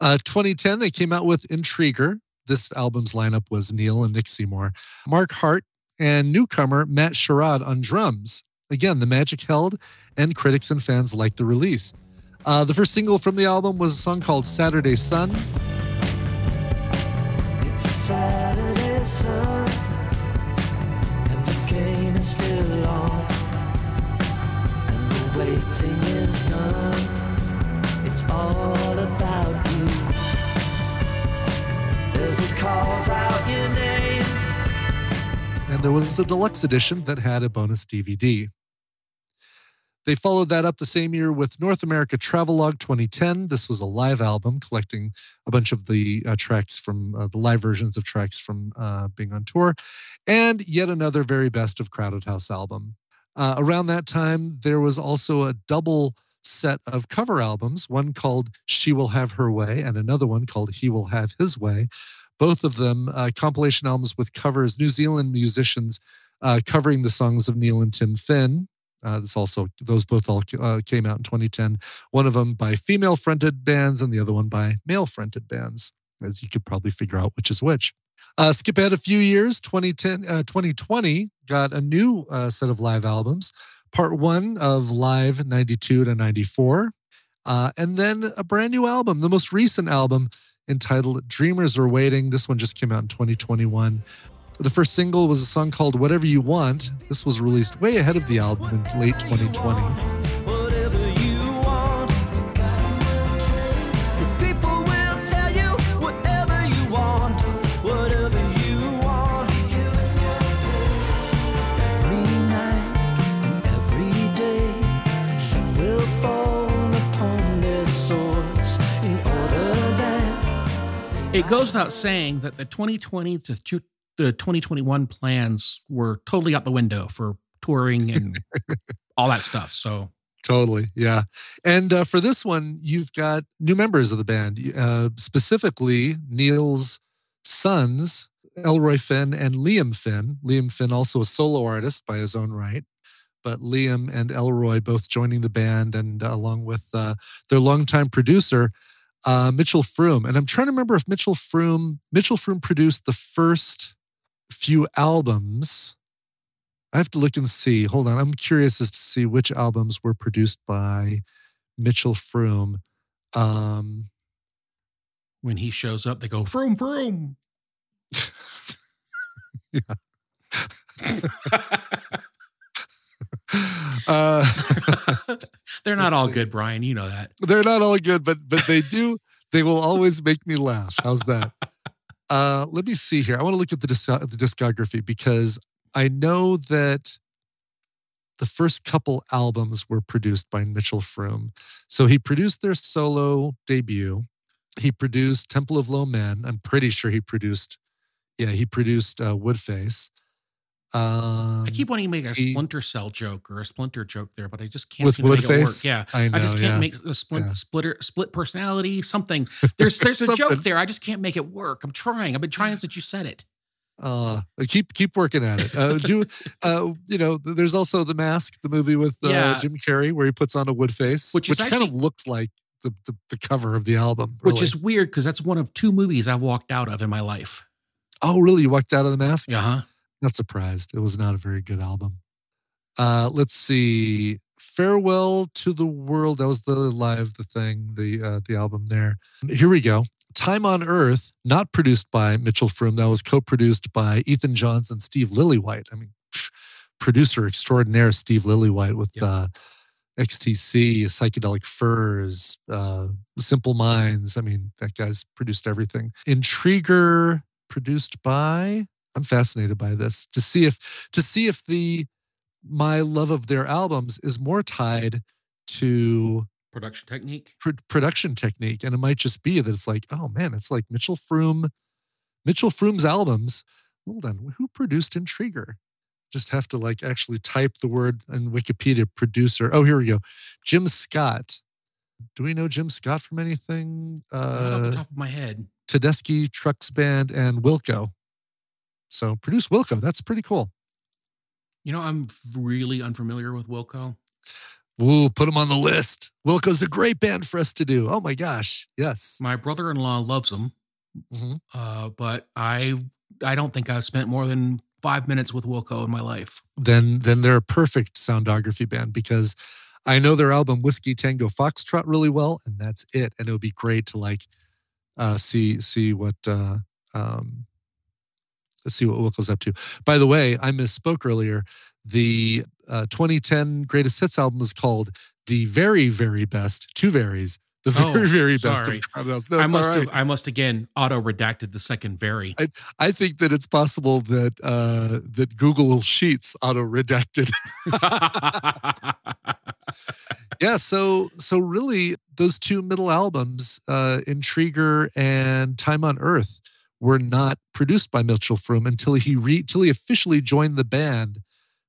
Uh, 2010, they came out with Intriguer. This album's lineup was Neil and Nick Seymour, Mark Hart, and newcomer Matt Sherrod on drums. Again, the magic held, and critics and fans liked the release. Uh, the first single from the album was a song called Saturday Sun.
Waiting is done. It's all about you. As it calls out your name.
and there was a deluxe edition that had a bonus DVD. They followed that up the same year with North America Travelogue 2010. This was a live album collecting a bunch of the uh, tracks from uh, the live versions of tracks from uh, being on tour, and yet another very best of Crowded House album. Uh, around that time, there was also a double set of cover albums, one called She Will Have Her Way and another one called He Will Have His Way. Both of them uh, compilation albums with covers, New Zealand musicians uh, covering the songs of Neil and Tim Finn. Uh, this also, those both all uh, came out in 2010. One of them by female fronted bands and the other one by male fronted bands, as you could probably figure out which is which. Uh, skip ahead a few years, 2010, uh, 2020 got a new uh, set of live albums. Part one of Live 92 to 94. Uh, and then a brand new album, the most recent album entitled Dreamers Are Waiting. This one just came out in 2021. The first single was a song called Whatever You Want. This was released way ahead of the album in late 2020.
It goes without saying that the 2020 to the 2021 plans were totally out the window for touring and all that stuff. So,
Totally. Yeah. And uh, for this one, you've got new members of the band, uh, specifically Neil's sons, Elroy Finn and Liam Finn. Liam Finn, also a solo artist by his own right. But Liam and Elroy both joining the band, and uh, along with uh, their longtime producer, uh, Mitchell Froom, and I'm trying to remember if Mitchell Froom Mitchell Froom produced the first few albums. I have to look and see. Hold on, I'm curious as to see which albums were produced by Mitchell Froom. Um,
When he shows up, they go vroom vroom.
uh,
They're not all
see.
good, Brian. You know that.
they're not all good, but but they do. They will always make me laugh. How's that? Uh, let me see here. I want to look at the, disc- the discography because I know that the first couple albums were produced by Mitchell Froom. So he produced their solo debut. He produced Temple of Low Men. I'm pretty sure he produced. Yeah, he produced uh, Woodface. Um,
I keep wanting to make a splinter cell joke or a splinter joke there, but I just can't
with
seem to make it work. Yeah.
I know.
I just can't
yeah.
make a split,
Yeah.
splitter split personality something. There's there's a joke there. I just can't make it work. I'm trying. I've been trying since you said it.
Uh, keep keep working at it. Uh, do uh, you know? There's also the Mask, the movie with uh,
Yeah.
Jim Carrey, where he puts on a wood face,
Which
which,
is
kind of looks like the, the the cover of the album.
Which is weird because that's one of two movies I've walked out of in my life.
oh, really? You walked out of the Mask?
Yeah, huh?
Not surprised. It was not a very good album. Uh, let's see. Farewell to the World. That was the live, the thing, the uh, the album there. Here we go. Time on Earth, not produced by Mitchell Froom. That was co-produced by Ethan Johns and Steve Lillywhite. I mean, pff, producer extraordinaire Steve Lillywhite with
Yep.
uh, XTC, Psychedelic Furs, uh, Simple Minds. I mean, that guy's produced everything. Intriguer, produced by. I'm fascinated by this to see if to see if the my love of their albums is more tied to
Production technique.
pr- production technique, and it might just be that it's like, oh man, it's like Mitchell Froom, Mitchell Froom's albums. Hold on, who produced Intriguer? Just have to like actually type the word in Wikipedia producer. Oh, here we go. Jim Scott. Do we know Jim Scott from anything?
Not off the
Uh,
top of my head.
Tedeschi Trucks Band and Wilco. So produce Wilco. That's pretty cool.
You know, I'm really unfamiliar with Wilco.
Ooh, put them on the list. Wilco's a great band for us to do. Oh my gosh. Yes.
My brother-in-law loves them,
Mhm.
uh, but I I don't think I've spent more than five minutes with Wilco in my life.
Then then they're a perfect soundography band because I know their album Whiskey Tango Foxtrot really well, and that's it. And it would be great to like uh see see what uh um see what Wilco's up to. By the way, I misspoke earlier. The uh, 2010 greatest hits album is called The Very, Very Best, two varies. The
Oh,
very, very best
sorry.
of No,
I must
right.
have I must again auto redacted the second very.
I think that it's possible that uh, that Google Sheets auto redacted. yeah, so so really, those two middle albums, uh, Intriguer and Time on Earth, were not produced by Mitchell Froom until he re- until he officially joined the band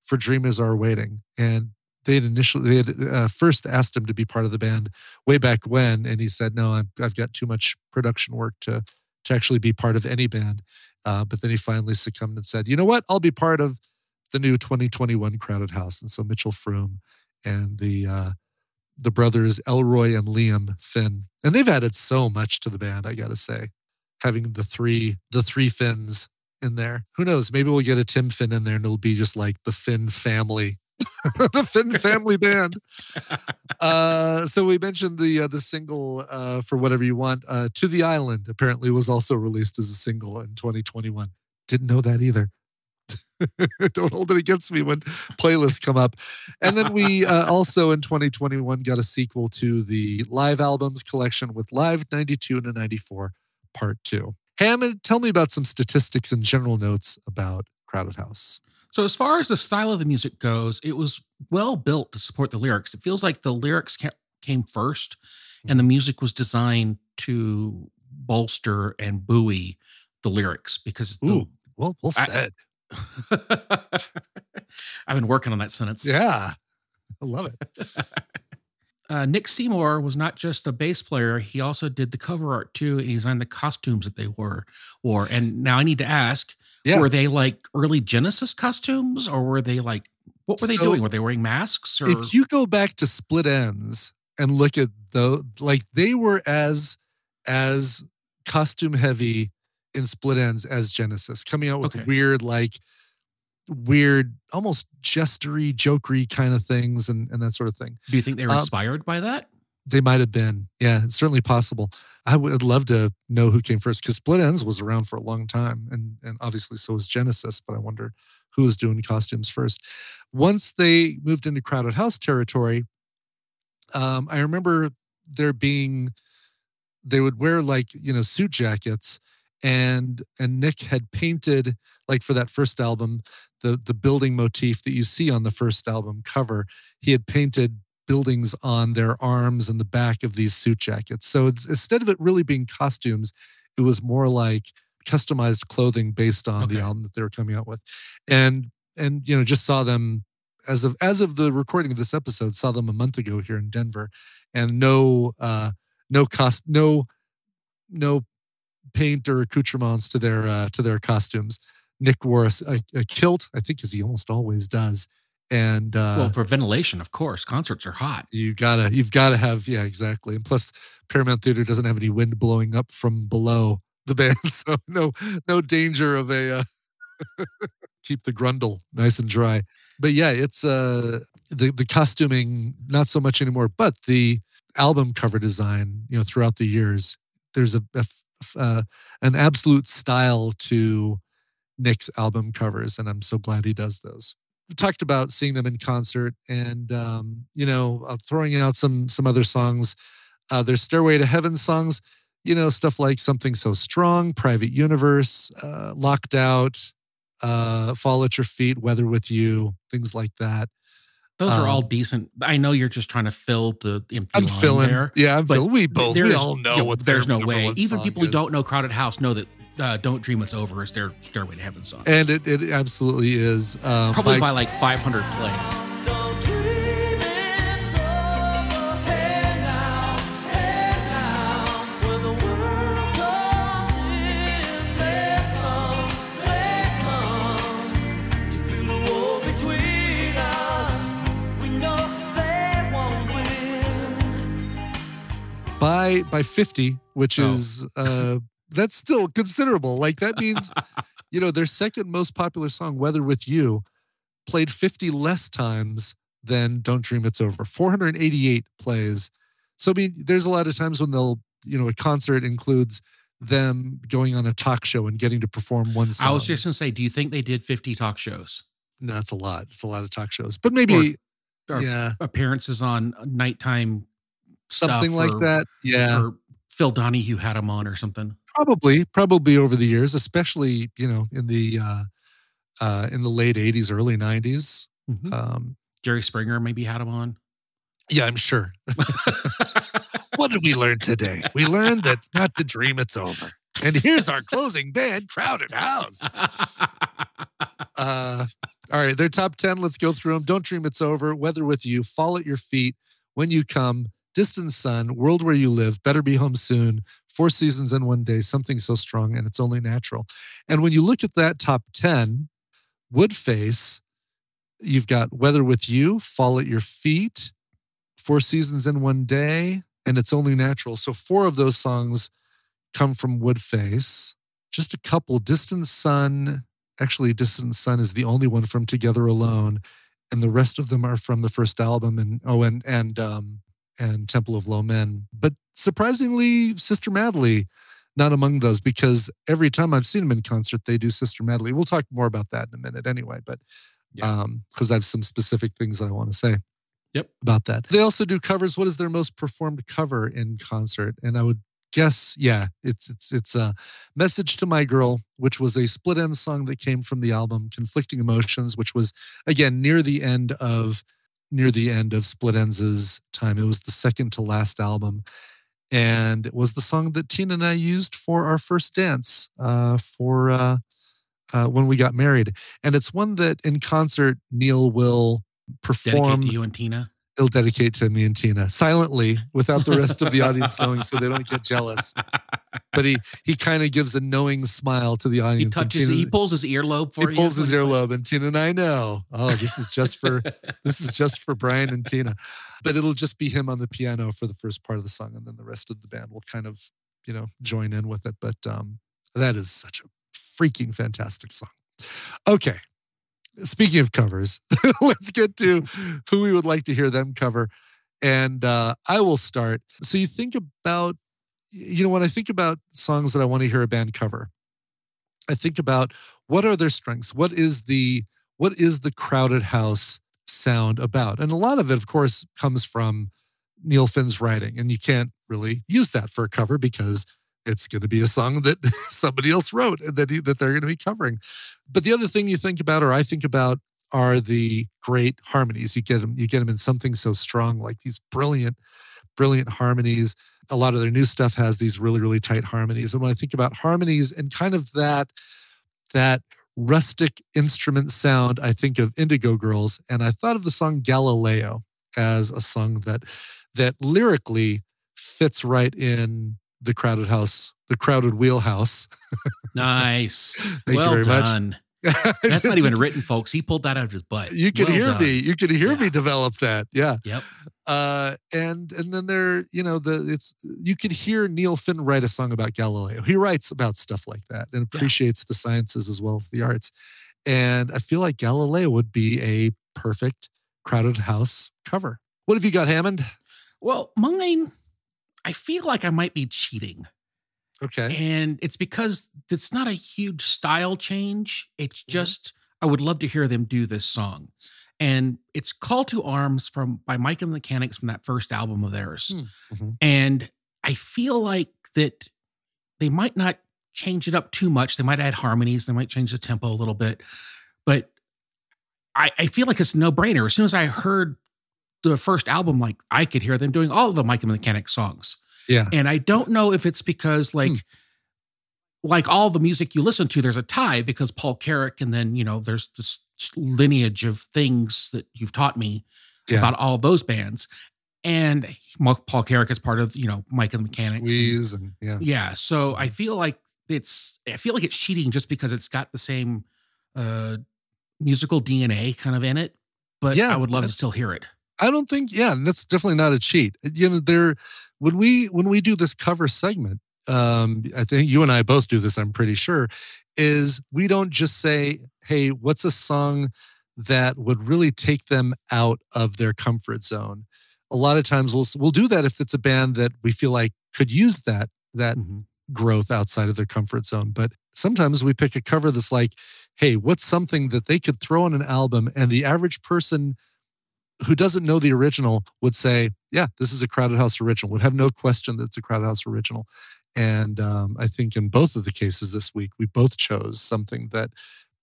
for Dreamers Are Waiting, and they had initially they had uh, first asked him to be part of the band way back when, and he said, "No, I've, I've got too much production work to to actually be part of any band." Uh, but then he finally succumbed and said, "You know what? I'll be part of the new 2021 Crowded House." And so Mitchell Froom and the uh, the brothers Elroy and Liam Finn, and they've added so much to the band. I got to say, having the three the three Finns in there. Who knows? Maybe we'll get a Tim Finn in there, and it'll be just like the Finn family. the Finn family band. Uh, so we mentioned the uh, the single uh, for whatever you want. Uh, to the Island apparently was also released as a single in 2021. Didn't know that either. Don't hold it against me when playlists come up. And then we uh, also in 2021 got a sequel to the live albums collection with Live 92 and 94 Part 2. Hammond, tell me about some statistics and general notes about Crowded House.
So as far as the style of the music goes, it was well built to support the lyrics. It feels like the lyrics came first, and the mm-hmm. music was designed to bolster and buoy the lyrics because the,
Ooh, well, well
I-
said.
I've been working on that sentence.
yeah, I love it.
Uh, Nick Seymour was not just a bass player; he also did the cover art too, and he designed the costumes that they wore. Wore. And now I need to ask:
Yeah.
Were they like early Genesis costumes, or were they like what were they
So,
doing? Were they wearing masks? Or
if you go back to Split Enz and look at the like they were as as costume heavy in Split Enz as Genesis, coming out with
Okay.
weird, like weird, almost jestery, jokery kind of things and, and that sort of thing.
Do you think they were
Um,
inspired by that?
They might have been. Yeah, it's certainly possible. I would love to know who came first because Split Enz was around for a long time, and and obviously so was Genesis. But I wonder who was doing costumes first. Once they moved into Crowded House territory, um, I remember there being they would wear like you know suit jackets, and and Nick had painted like for that first album the the building motif that you see on the first album cover. He had painted buildings on their arms and the back of these suit jackets. So it's, instead of it really being costumes, it was more like customized clothing based on the album that they were coming out with. And and you know, just saw them as of as of the recording of this episode, saw them a month ago here in Denver, and no uh no cost no no paint or accoutrements to their uh to their costumes. Nick wore a kilt, I think, as he almost always does. And uh
well, for ventilation, of course. Concerts are hot.
you gotta you've gotta have yeah exactly and plus paramount theater doesn't have any wind blowing up from below the band so no no danger of a uh, keep the grundle nice and dry but yeah it's uh the the costuming not so much anymore but the album cover design you know throughout the years there's a, a uh, an absolute style to nick's album covers and i'm so glad he does those. We talked about seeing them in concert and um, you know uh, throwing out some some other songs. Uh, there's stairway to heaven songs you know stuff like something so strong private universe uh, locked out uh, fall at your feet weather with you things like that
Those are all
Um,
decent. I know you're just trying to fill the empty
i'm
line
filling
there.
yeah i'm
but
filling we both we all know
yeah,
what
there's
their
no way.
one
Even
song
people who don't know Crowded House know that uh, "Don't Dream It's Over" is their Stairway to Heaven song.
and it, it absolutely is um,
Probably
by-
by like 500 plays.
By by 50 which
Oh.
is uh that's still considerable. Like that means you know their second most popular song weather with you played 50 less times than don't dream it's over. 488 plays. So i mean there's a lot of times when they'll you know a concert includes them going on a talk show and getting to perform one song
I was just gonna say, do you think they did 50 talk shows,
no, that's a lot. It's a lot of talk shows. But maybe
or
yeah.
appearances on nighttime
something like
or-
that yeah.
or Phil Donahue had him on or something?
probably probably over the years especially you know in the uh uh in the late 80s early 90s um
Jerry Springer maybe had him on.
yeah i'm sure. What did we learn today? We learned that not to dream it's over. And here's our closing band crowded house. Uh all right their top 10 let's go through them don't dream it's over weather with you fall at your feet when you come distant sun world where you live better be home soon four seasons in one day something so strong and it's only natural. And when you look at that top 10 woodface you've got weather with you fall at your feet four seasons in one day and it's only natural. So four of those songs come from woodface just a couple distant sun actually distant sun is the only one from together alone and the rest of them are from the first album and oh and and um and temple of low men but surprisingly sister madly not among those because every time i've seen them in concert they do sister madly we'll talk more about that in a minute anyway but
Yeah.
um because i have some specific things that i want to say
Yep.
about that. They also do covers. What is their most performed cover in concert? And i would guess yeah it's it's it's a message to my girl which was a Split Enz song that came from the album conflicting emotions which was again near the end of near the end of Split Enz' time it was the second to last album and it was the song that tina and i used for our first dance uh, for uh, uh, when we got married and it's one that in concert neil will perform
Dedicate to you and Tina.
he'll dedicate to me and Tina silently without the rest of the audience knowing so they don't get jealous. But he he kind of gives a knowing smile to the audience. He
touches.
Tina-
He pulls his earlobe for
he
you.
pulls his earlobe and Tina and I know. Oh, this is just for this is just for Brian and Tina. But it'll just be him on the piano for the first part of the song and then the rest of the band will kind of you know, join in with it. But um, that is such a freaking fantastic song. Okay. Speaking of covers, let's get to who we would like to hear them cover. And uh, I will start. So you think about, you know, when I think about songs that I want to hear a band cover, I think about what are their strengths? What is the what is the crowded house sound about? And a lot of it, of course, comes from Neil Finn's writing, and you can't really use that for a cover because it's going to be a song that somebody else wrote and that he, that they're going to be covering. But the other thing you think about, or I think about, are the great harmonies. You get them, you get them in something so strong, like these brilliant, brilliant harmonies. A lot of their new stuff has these really, really tight harmonies. And when I think about harmonies and kind of that, that rustic instrument sound, I think of Indigo Girls, and I thought of the song Galileo as a song that that lyrically fits right in the crowded house, the crowded wheelhouse.
Nice.
Thank
well
you very much.
That's not even written, folks. He pulled that out of his butt.
You could
Well
hear
done.
me. You could hear me develop that. Yeah.
Yep.
Uh, and and then there, you know, the it's you could hear Neil Finn write a song about Galileo. He writes about stuff like that and
Yeah.
appreciates the sciences as well as the arts. And I feel like Galileo would be a perfect crowded house cover. What have you got, Hammond?
Well, mine, I feel like I might be cheating.
Okay.
And it's because it's not a huge style change. It's
Mm-hmm.
just, I would love to hear them do this song. And it's Call to Arms from by Mike and the Mechanics from that first album of theirs.
Hmm. Mhm.
And I feel like that they might not change it up too much. They might add harmonies, they might change the tempo a little bit. But I, I feel like it's a no-brainer. As soon as I heard the first album, like I could hear them doing all of the Mike and the Mechanics songs.
Yeah.
And I don't know if it's because like
Hmm.
like all the music you listen to, there's a tie because Paul Carrack, and then you know there's this lineage of things that you've taught me
Yeah.
about all those bands. And Paul Carrack is part of you know Mike and the Mechanics.
Squeeze and yeah.
yeah, so I feel like it's I feel like it's cheating just because it's got the same uh musical DNA kind of in it. But
Yeah,
I would love to still hear it.
I don't think, yeah, that's definitely not a cheat. You know, there when we when we do this cover segment, um, I think you and I both do this, I'm pretty sure, is we don't just say, hey, what's a song that would really take them out of their comfort zone? A lot of times we'll we'll do that if it's a band that we feel like could use that that
Mhm.
growth outside of their comfort zone. But sometimes we pick a cover that's like, hey, what's something that they could throw on an album and the average person who doesn't know the original would say, yeah, this is a Crowded House original, would have no question that it's a Crowded House original. And um, I think in both of the cases this week, we both chose something that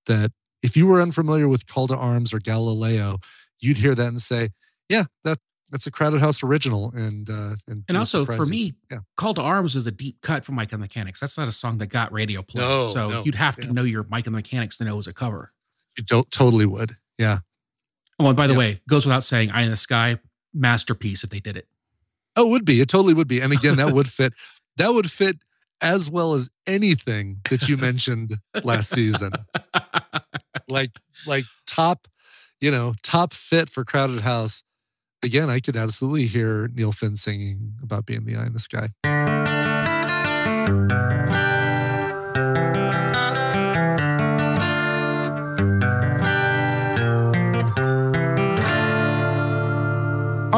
that if you were unfamiliar with Call to Arms or Galileo, you'd hear that and say, yeah, that that's a Crowded House original. And uh, and,
And also for me,
Yeah.
Call to Arms is a deep cut from Mike and the Mechanics. That's not a song that got radio play.
No,
so
no,
you'd have to
yeah.
know your Mike and the Mechanics to know it was a cover.
you don't totally would. Yeah.
Oh, and by the
Yep.
way, goes without saying, Eye in the Sky, masterpiece if they did it.
Oh, it would be. It totally would be. And again, that would fit. That would fit as well as anything that you mentioned last season. Like, like top, you know, top fit for Crowded House. Again, I could absolutely hear Neil Finn singing about being the eye in the sky.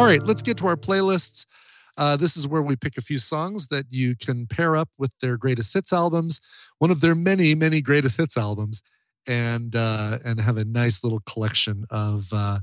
All right, let's get to our playlists. Uh, this is where we pick a few songs that you can pair up with their greatest hits albums, one of their many, many greatest hits albums, and uh, and have a nice little collection of uh,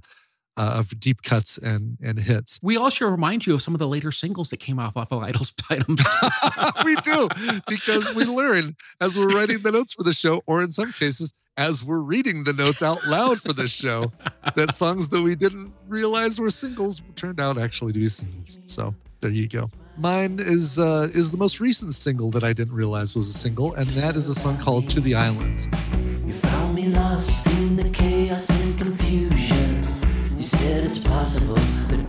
uh, of deep cuts and and hits.
We also remind you of some of the later singles that came off off of Idols items.
we do because we learn as we're writing the notes for the show, or in some cases, as we're reading the notes out loud for this show, that songs that we didn't realize were singles turned out actually to be singles. So there you go. Mine is uh, is the most recent single that I didn't realize was a single, and that is a song called "To the Islands."
You found me lost in the chaos and confusion. You said it's possible that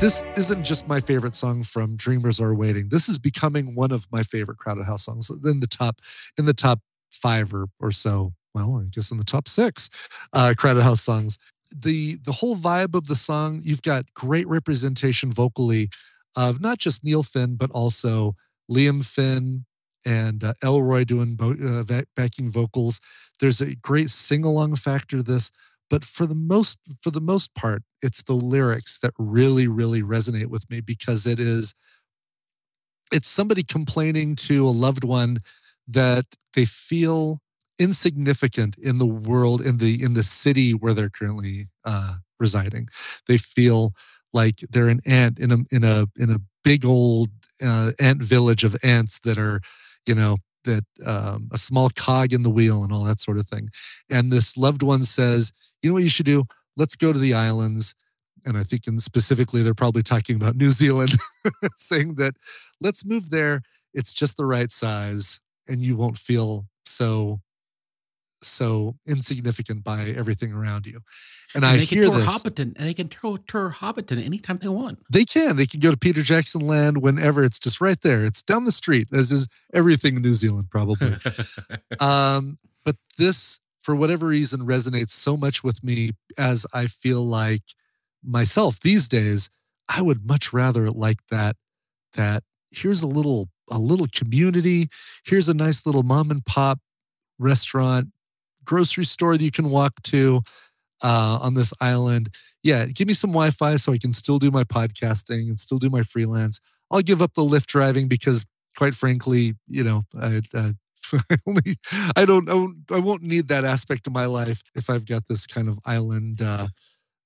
this isn't just my favorite song from Dreamers Are Waiting. This is becoming one of my favorite Crowded House songs in the top in the top five or or so. Well, I guess in the top six uh, Crowded House songs. The the whole vibe of the song, you've got great representation vocally of not just Neil Finn, but also Liam Finn and uh, Elroy doing bo- uh, backing vocals. There's a great sing along factor to this but for the most for the most part it's the lyrics that really really resonate with me because it is it's somebody complaining to a loved one that they feel insignificant in the world in the in the city where they're currently uh, residing. They feel like they're an ant in a in a in a big old uh, ant village of ants that are you know that um, a small cog in the wheel and all that sort of thing and this loved one says you know what you should do? Let's go to the islands. And I think, and specifically, they're probably talking about New Zealand, saying that let's move there. It's just the right size, and you won't feel so so insignificant by everything around you. And, and I hear
tour
this.
Hobbiton, and they can tour, tour Hobbiton anytime they want.
They can. They can go to Peter Jackson Land whenever. It's just right there. It's down the street. As is everything in New Zealand, probably. um, but this for whatever reason resonates so much with me as I feel like myself these days, I would much rather like that that here's a little a little community, here's a nice little mom and pop restaurant, grocery store that you can walk to uh, on this island. Yeah, give me some Wi-Fi so I can still do my podcasting and still do my freelance. I'll give up the Lyft driving because, quite frankly, you know, I, I I only I don't, I won't, I won't need that aspect of my life if I've got this kind of island uh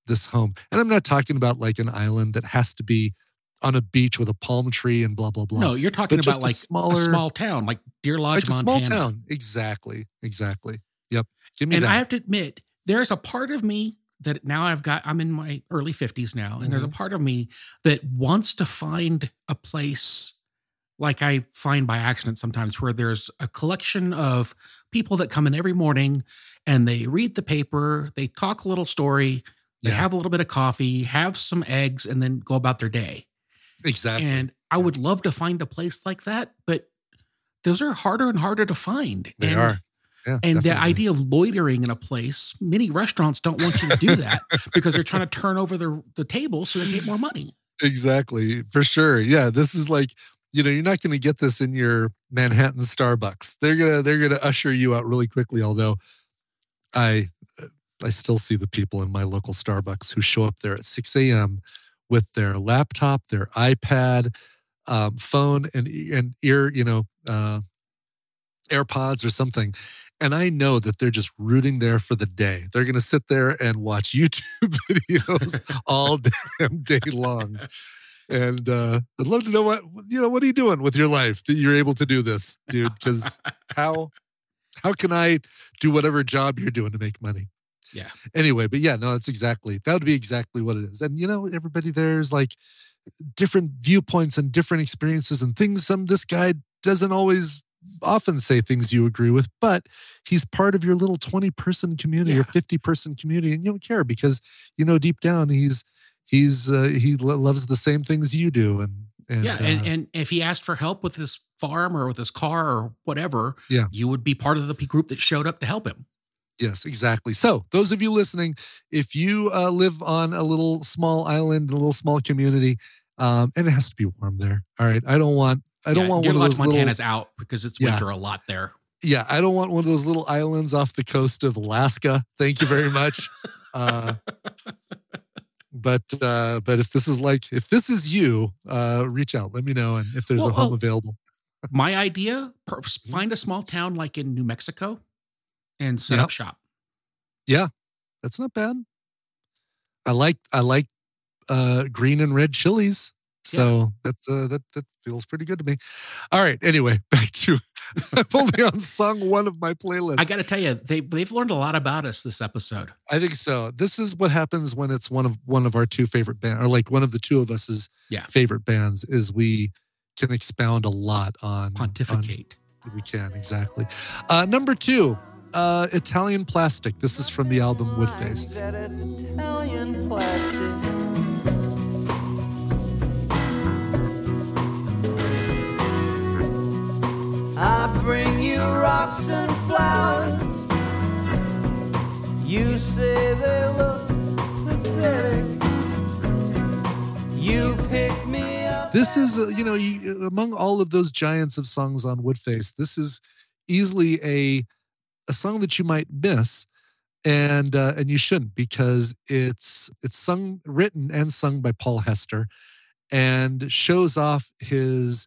this home. And I'm not talking about like an island that has to be on a beach with a palm tree and blah blah blah.
No, you're talking about like a, smaller, a small town, like Deer Lodge, like Montana.
a small town. Exactly. Exactly. Yep. Give me
and
that.
I have to admit, there's a part of me that now I've got, I'm in my early 50s now, and mm-hmm. there's a mm-hmm. part of me that wants to find a place like I find by accident sometimes, where there's a collection of people that come in every morning and they read the paper, they talk a little story, they yeah. have a little bit of coffee, have some eggs, and then go about their day.
Exactly.
And I would love to find a place like that, but those are harder and harder to find.
They
and,
are.
Yeah, and definitely. the idea of loitering in a place, many restaurants don't want you to do that because they're trying to turn over the, the table so they get more money.
Exactly, for sure. Yeah, this is like you know, you're not going to get this in your Manhattan Starbucks. They're gonna they're gonna usher you out really quickly. Although, I I still see the people in my local Starbucks who show up there at 6 a.m. with their laptop, their iPad, um, phone, and and ear, you know, uh, AirPods or something. And I know that they're just rooting there for the day. They're going to sit there and watch YouTube videos all damn day long and uh, I'd love to know what you know. What are you doing with your life that you're able to do this, dude? Because how how can I do whatever job you're doing to make money?
Yeah.
Anyway, but yeah, no, that's exactly that would be exactly what it is. And you know, everybody there's like different viewpoints and different experiences and things. Some this guy doesn't always often say things you agree with, but he's part of your little 20 person community yeah. or 50 person community, and you don't care because you know deep down he's he's uh, he loves the same things you do and, and
yeah and, uh, and if he asked for help with his farm or with his car or whatever
yeah.
you would be part of the group that showed up to help him.
Yes exactly. So those of you listening if you uh, live on a little small island a little small community um, and it has to be warm there all right? I don't want i don't yeah, want one of those
montana's
little,
out because it's winter yeah. a lot there
yeah i don't want one of those little islands off the coast of alaska thank you very much uh, but uh, but if this is like if this is you, uh, reach out. Let me know, and if there's well, a home available.
my idea: find a small town like in New Mexico, and set up shop.
Yeah, that's not bad. I like I like uh, green and red chilies. So yeah. that's uh, that that feels pretty good to me. All right. Anyway, back to I'm only on song one of my playlist.
I got to tell you, they they've learned a lot about us this episode.
I think so. This is what happens when it's one of one of our two favorite bands, or like one of the two of us's
yeah.
favorite bands. Is we can expound a lot on
pontificate.
On, we can exactly. Uh, number two, uh, Italian Plastic. This is from the album Woodface.
I bring you rocks and flowers. You say they look pathetic. You pick me up.
This is, uh, you know, you, among all of those giants of songs on Woodface, this is easily a a song that you might miss, and uh, and you shouldn't because it's it's sung, written, and sung by Paul Hester, and shows off his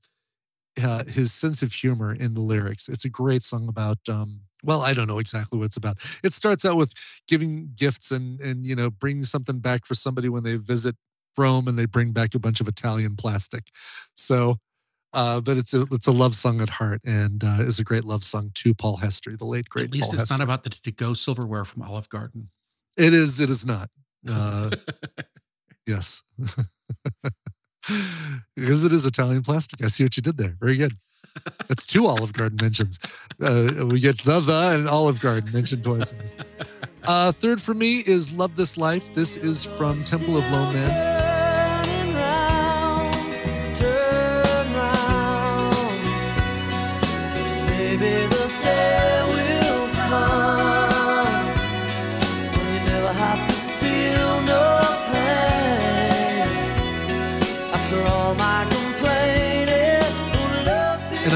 uh, his sense of humor in the lyrics. It's a great song about. Um, well, I don't know exactly what it's about. It starts out with giving gifts and and you know bringing something back for somebody when they visit Rome and they bring back a bunch of Italian plastic. So, uh, but it's a it's a love song at heart and uh, is a great love song to Paul Hester, the late great
At least
Paul
it's
Hester.
not about the to go silverware from Olive Garden.
It is. It is not. Uh, yes. because it is Italian plastic. I see what you did there. Very good. That's two Olive Garden mentions. Uh, we get the the and Olive Garden mentioned twice. Uh, third for me is Love This Life. This is from Temple of
Low
Men.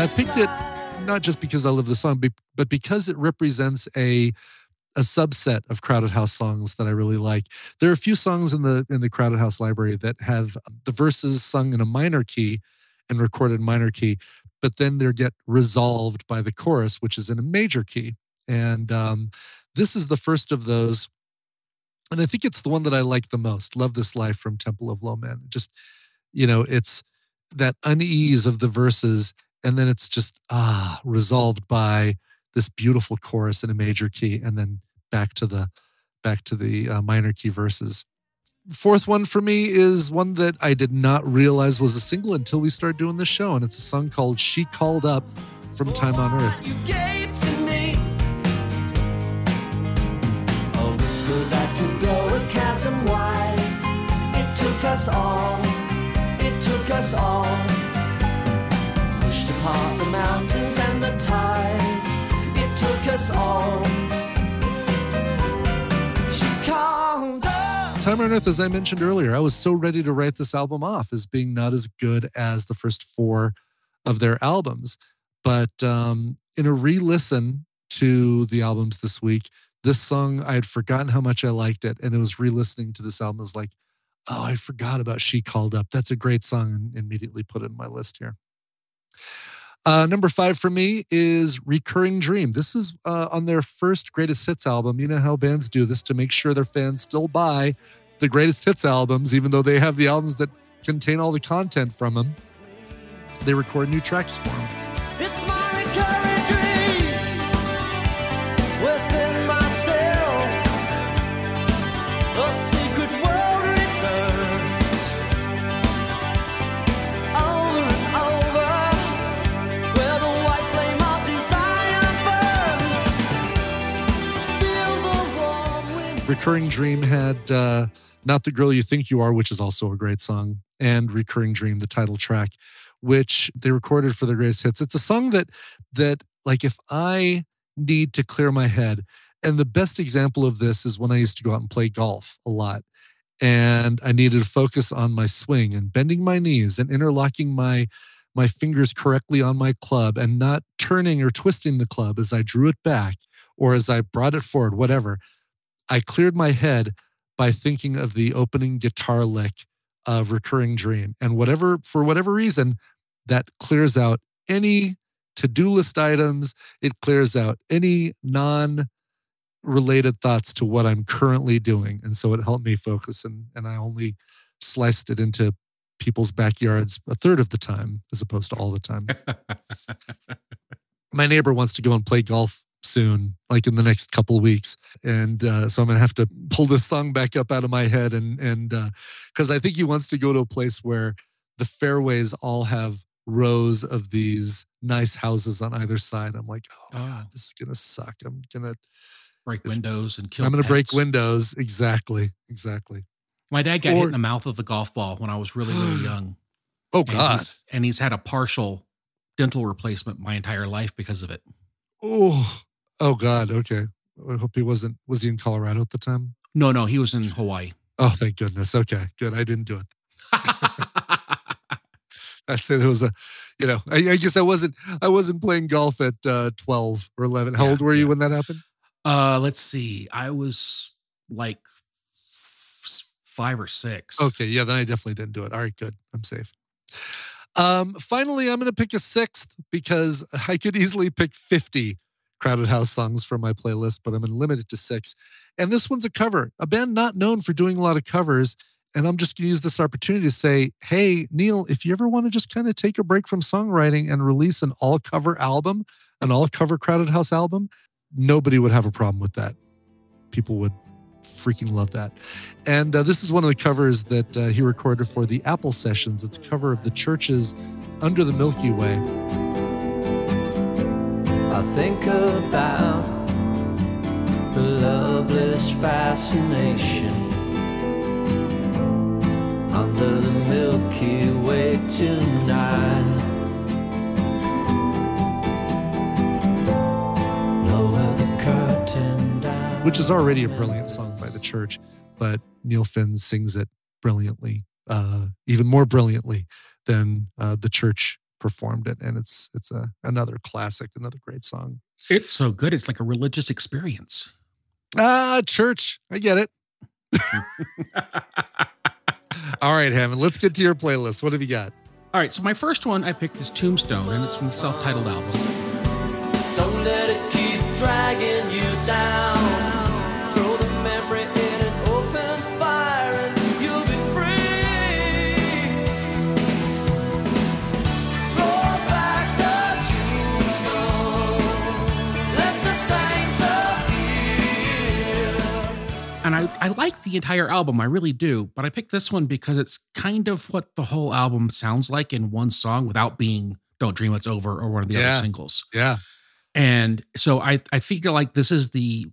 I picked it not just because I love the song, but because it represents a a subset of Crowded House songs that I really like. There are a few songs in the in the Crowded House library that have the verses sung in a minor key and recorded minor key, but then they get resolved by the chorus, which is in a major key. And um, this is the first of those. And I think it's the one that I like the most. Love This Life from Temple of Low Men. Just, you know, it's that unease of the verses and then it's just ah resolved by this beautiful chorus in a major key and then back to the back to the uh, minor key verses fourth one for me is one that i did not realize was a single until we started doing this show and it's a song called she called up from time on earth.
It took us all, it took us all. Apart the mountains and the tide. It took us all.
Time on earth as i mentioned earlier i was so ready to write this album off as being not as good as the first four of their albums but um, in a re-listen to the albums this week this song i had forgotten how much i liked it and it was re-listening to this album I was like oh i forgot about she called up that's a great song and immediately put it in my list here uh, number five for me is Recurring Dream. This is uh, on their first greatest hits album. You know how bands do this to make sure their fans still buy the greatest hits albums, even though they have the albums that contain all the content from them. They record new tracks for them.
Recurring Dream
had uh, Not the Girl You Think You Are, which is also a great song, and Recurring Dream, the title track, which they recorded for their greatest hits. It's a song that that like if I need to clear my head, and the best example of this is when I used to go out and play golf a lot. And I needed to focus on my swing and bending my knees and interlocking my my fingers correctly on my club and not turning or twisting the club as I drew it back or as I brought it forward, whatever. I cleared my head by thinking of the opening guitar lick of Recurring Dream. And whatever, for whatever reason, that clears out any to do list items. It clears out any non related thoughts to what I'm currently doing. And so it helped me focus. And, and I only sliced it into people's backyards a third of the time as opposed to all the time. My neighbor wants to go and play golf soon, like in the next couple of weeks, and uh, so I'm gonna have to pull this song back up out of my head, and and because I think he wants to go to a place where the fairways all have rows of these nice houses on either side. I'm like, oh,
Oh.
god, this is gonna suck. I'm gonna
Break windows and kill.
I'm gonna break windows. Exactly, exactly.
My dad got hit in the mouth of the golf ball when I was really, really young.
Oh
and
god,
he's, and he's had a partial dental replacement my entire life because of it.
Oh, oh God. Okay. I hope he wasn't. Was he in Colorado at the time?
No, no, he was in Hawaii.
Oh, thank goodness. Okay, good. I didn't do it. I said there was a, you know, I, I guess I wasn't. I wasn't playing golf at uh, twelve or eleven. How
Yeah,
old were you when that happened?
uh, let's see. I was like five or six.
Okay, yeah, then I definitely didn't do it. All right, good. I'm safe. Um, finally, I'm going to pick a sixth because I could easily pick 50 Crowded House songs for my playlist, but I'm to six. And this one's a cover, a band not known for doing a lot of covers. And I'm just going to use this opportunity to say, hey, Neil, if you ever want to just kind of take a break from songwriting and release an all cover album, an all cover Crowded House album, nobody would have a problem with that. People would freaking love that. And uh, this is one of the covers that uh, he recorded for the Apple Sessions. It's a cover of the Church's Under the Milky Way.
I think about the loveless fascination under the Milky Way tonight.
Which is already a brilliant song by the church, but Neil Finn sings it brilliantly, uh, even more brilliantly than uh, the church performed it, and it's it's a another classic, another great song.
It's so good. It's like a religious experience.
Ah, church, I get it. All right, Hammond, let's get to your playlist. What have you got?
All right, so my first one I picked is Tombstone, and it's from the self-titled album.
The
entire album, I really do, but I picked this one because it's kind of what the whole album sounds like in one song without being Don't Dream It's Over or one of the
Yeah.
other singles.
Yeah,
And so I, I figure like this is the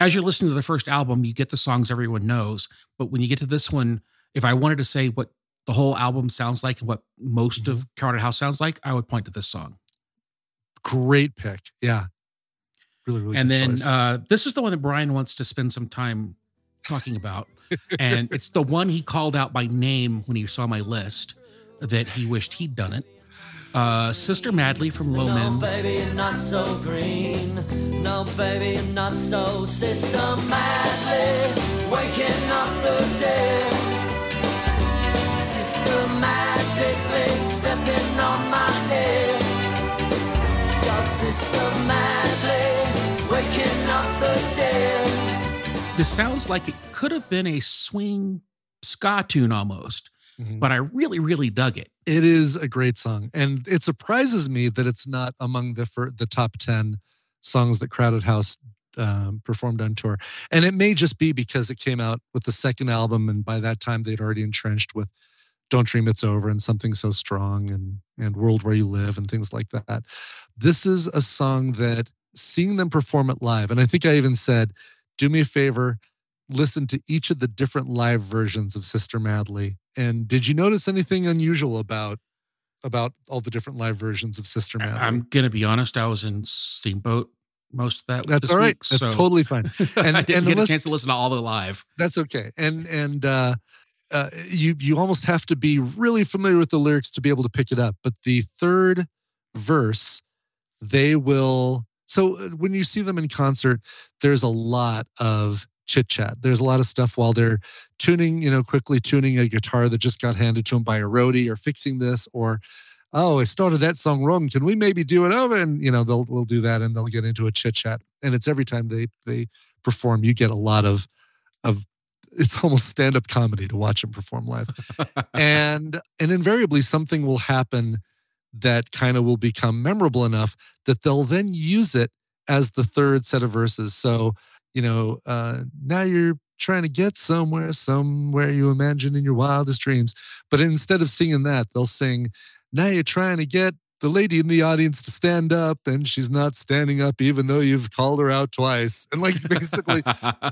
as you're listening to the first album, you get the songs everyone knows. But when you get to this one, if I wanted to say what the whole album sounds like and what most of Crowded House sounds like, I would point to this song.
great pick. Yeah, really, really.
and then uh, this is the one that Brian wants to spend some time talking about. and it's the one he called out by name when he saw my list that he wished he'd done it. Uh, Sister Madly from Low
No,
Men.
baby, you're not so green. No, baby, you're not so systematically waking up the dead. Systematically stepping on my head. You're systematically waking up the dead.
This sounds like it could have been a swing ska tune almost,
Mhm.
but I really, really dug it.
It is a great song, and it surprises me that it's not among the the top ten songs that Crowded House um, performed on tour. And it may just be because it came out with the second album, and by that time they'd already entrenched with "Don't Dream It's Over" and "Something So Strong" and and "World Where You Live" and things like that. This is a song that seeing them perform it live, and I think I even said, "Do me a favor." Listen to each of the different live versions of Sister Madly. And did you notice anything unusual about about all the different live versions of Sister Madly?
I'm gonna be honest, I was in Steamboat most of that.
That's all right.
week,
That's
so
totally fine. And-
I didn't
and
get a chance to listen to all the live.
That's okay. And and uh, uh, you you almost have to be really familiar with the lyrics to be able to pick it up. But the third verse, they will. So uh, when you see them in concert, there's a lot of chit chat. There's a lot of stuff while they're tuning, you know, quickly tuning a guitar that just got handed to them by a roadie, or fixing this, or oh, I started that song wrong. Can we maybe do it over? And you know, they'll they'll do that, and they'll get into a chit chat. And it's every time they they perform, you get a lot of of it's almost stand-up comedy to watch them perform live and and invariably something will happen that kind of will become memorable enough that they'll then use it as the third set of verses. So you know uh now you're trying to get somewhere somewhere you imagine in your wildest dreams. But instead of singing that they'll sing now you're trying to get the lady in the audience to stand up and she's not standing up even though you've called her out twice. And like basically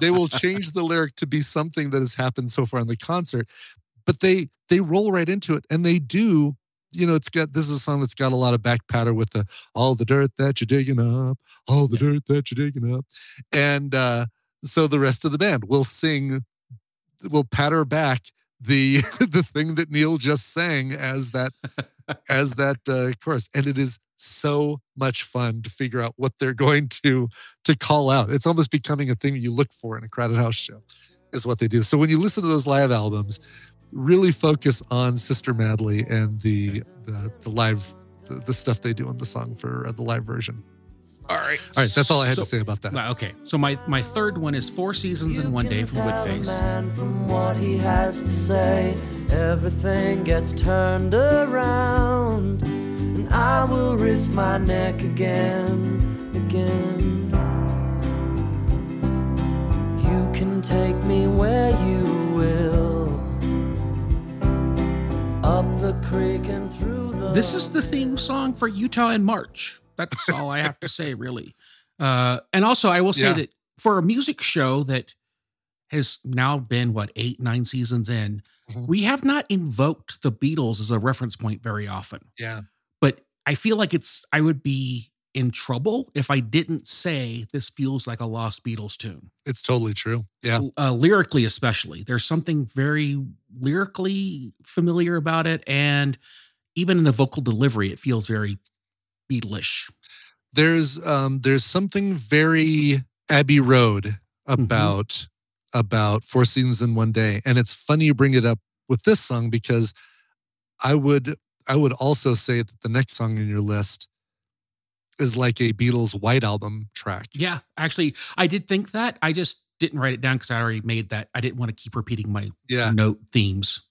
they will change the lyric to be something that has happened so far in the concert but they they roll right into it and they do you know, it's got this is a song that's got a lot of back patter with the all the dirt that you're digging up, all the dirt that you're digging up. And uh, so the rest of the band will sing, will patter back the the thing that Neil just sang as that as that uh, chorus, and it is so much fun to figure out what they're going to to call out. It's almost becoming a thing you look for in a crowded house show, is what they do. So when you listen to those live albums, really focus on Sister Madly and the the, the live the, the stuff they do in the song for uh, the live version.
All right.
All right, that's all I had
So-
to say about that.
Okay, so my my third one is Four Seasons in One Day from Woodface.
from what he has to say, everything gets turned around, and I will risk my neck again, again. You can take me where you will,
This is the theme song for Utah in March. That's all I have to say, really. Uh, and also, I will say
Yeah.
that for a music show that has now been what eight, nine seasons in,
Mhm.
we have not invoked the Beatles as a reference point very often.
Yeah.
But I feel like it's I would be in trouble if I didn't say this feels like a lost Beatles tune.
It's totally true. Yeah.
uh, lyrically especially there's something very lyrically familiar about it and even in the vocal delivery it feels very beatlish
There's um there's something very Abbey Road about about Four Seasons in One Day. And it's funny you bring it up with this song because I would I would also say that the next song in your list is like a Beatles White Album track.
yeah actually i did think that i just didn't write it down because i already made that i didn't want to keep repeating my
Yeah.
note themes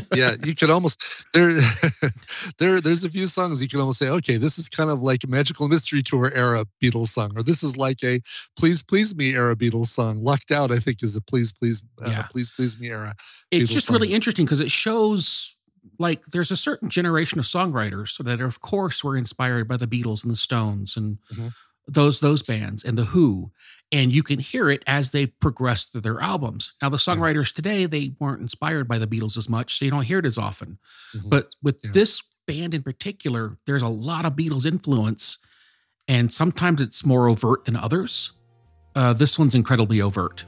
yeah, you could almost there there there's a few songs you can almost say, okay, this is kind of like a Magical Mystery Tour era Beatles song, or this is like a Please Please Me era Beatles song. Lucked Out, I think, is a Please Please uh,
Yeah.
Please Please Me era.
it's
Beatles
just really interesting because it shows like there's a certain generation of songwriters that of course were inspired by the beatles and the stones and
Mhm.
those those bands and the who and you can hear it as they've progressed through their albums now the songwriters today they weren't inspired by the beatles as much so you don't hear it as often
Mhm.
but with
Yeah.
this band in particular there's a lot of beatles influence and sometimes it's more overt than others uh, this one's incredibly overt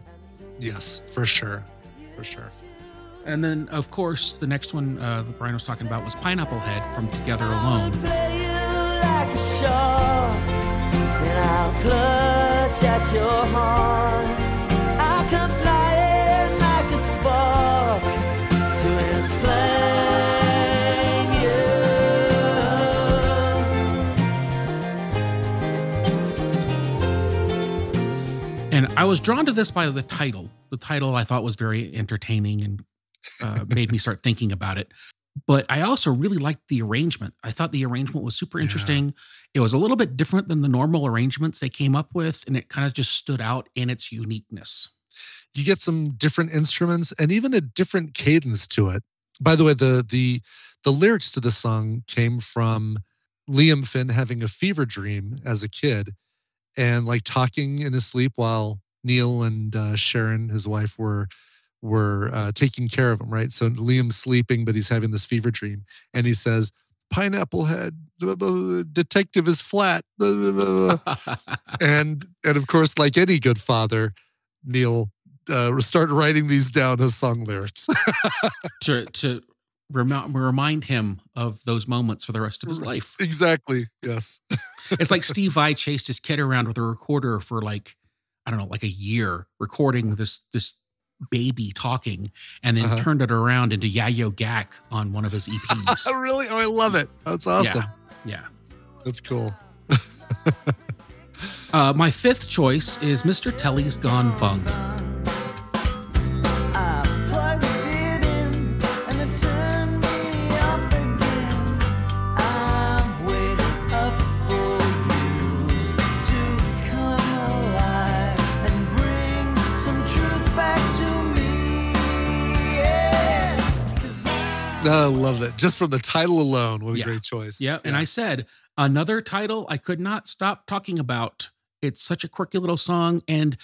Yes, for sure, for sure.
And then, of course, the next one uh, that Brian was talking about was Pineapple Head from Together Alone.
play you like a shark, and I'll clutch at your heart. I come flying like a spark to inflame you.
And I was drawn to this by the title. The title I thought was very entertaining and uh, made me start thinking about it. But I also really liked the arrangement. I thought the arrangement was super
Yeah.
interesting. It was a little bit different than the normal arrangements they came up with, and it kind of just stood out in its uniqueness.
You get some different instruments and even a different cadence to it. By the way, the the the lyrics to this song came from Liam Finn having a fever dream as a kid and like talking in his sleep while Neil and uh, Sharon, his wife, were were uh, taking care of him. Right, so Liam's sleeping, but he's having this fever dream, and he says, "Pineapple head, blah, blah, blah, detective is flat," blah, blah, blah, blah." and and of course, like any good father, Neil uh, started writing these down as song lyrics.
to to remi- remind him of those moments for the rest of his life.
exactly. Yes.
It's like Steve Vai chased his kid around with a recorder for like I don't know, like a year, recording this this baby talking, and then
Uh-huh.
turned it around into Ya-Yo Gakk on one of his EPs.
Oh, really? Oh, I love it. That's awesome.
yeah.
That's cool.
Uh, my fifth choice is Mr. Telly's Gone Bung.
I-
love it. Just from the title alone, what a
Yeah.
great choice.
Yeah, and I said another title I could not stop talking about. It's such a quirky little song, and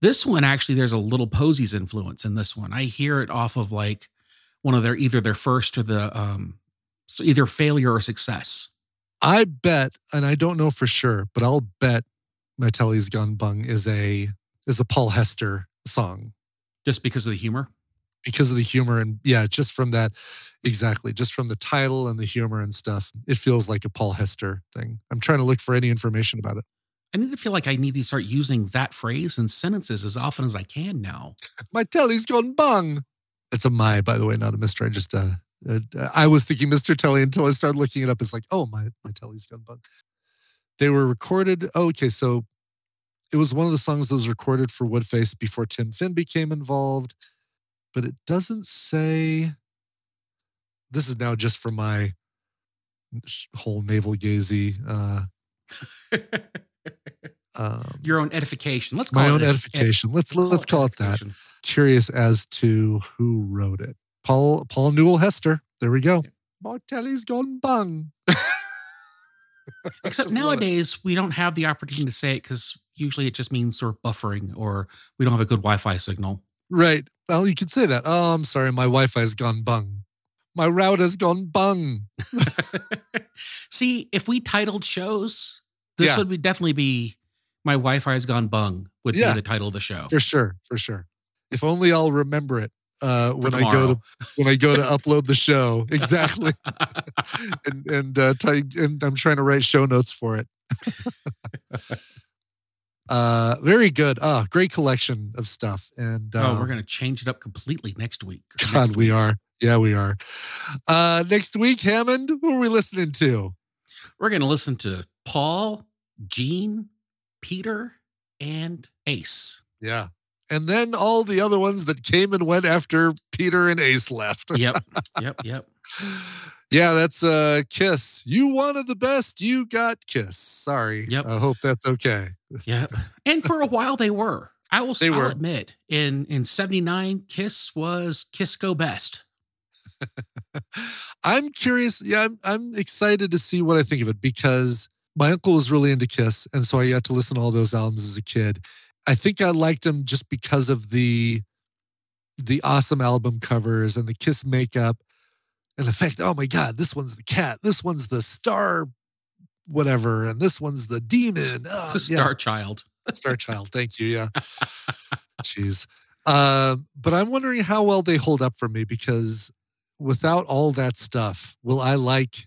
this one actually there's a little Posies influence in this one. I hear it off of like one of their either their first or the um So either failure or success.
I bet, and I don't know for sure, but I'll bet My Telly's Bung is a is a Paul Hester song
Just because of the humor.
because of the humor and yeah, just from that exactly, just from the title and the humor and stuff. It feels like a Paul Hester thing. I'm trying to look for any information about it.
I need to feel like I need to start using that phrase in sentences as often as I can now.
My Telly's gone bung. It's a my, by the way, not a Mister. I just uh, uh I was thinking Mr. Telly until I started looking it up. It's like, oh my my Telly's gone bung. They were recorded. Oh, okay, so it was one of the songs that was recorded for Woodface before Tim Finn became involved, but it doesn't say. This is now just for my whole navel gazy. Uh, um,
Your own edification. Let's call
my
it
own
ed-
edification. let's let's call it that. curious as to who wrote it. Paul Paul Newell Hester. There we go. My Telly's gone bung.
Except
it.
nowadays, we don't have the opportunity to say it because usually it just means we're buffering or we don't have a good Wi Fi signal.
Right. Well, you could say that. Oh, I'm sorry, my Wi-Fi's gone bung. My router's gone bung.
See, if we titled shows, this
Yeah.
would be definitely be My Wi Fi has gone bung, would
Yeah.
be the title of the show.
For sure, for sure. If only I'll remember it uh, when I go to when I go to upload the show. Exactly. and and uh, ty- and I'm trying to write show notes for it. uh, very good. Ah, great collection of stuff. And
oh,
um,
we're going to change it up completely next week.
God,
next
we
week.
are. Yeah, we are. Uh, next week, Hammond, who are we listening to?
We're going to listen to Paul, Gene, Peter, and Ace.
Yeah. And then all the other ones that came and went after Peter and Ace left.
Yep. yep. Yep.
yeah, that's uh Kiss. You wanted the best, you got Kiss. Sorry.
Yep.
I hope that's okay.
Yep. and for a while they were. I will
They
I'll
were.
admit, in in 79, Kiss was Kiss Go Best.
I'm curious. Yeah, I'm, I'm excited to see what I think of it because my uncle was really into Kiss. And so I got to listen to all those albums as a kid. I think I liked them just because of the the awesome album covers and the Kiss makeup and the fact, oh my God, this one's the cat, this one's the star, whatever, and this one's the demon. Oh,
the
yeah.
Star Child.
Star Child. Thank you. Yeah. Jeez. Um, but I'm wondering how well they hold up for me because without all that stuff, will I like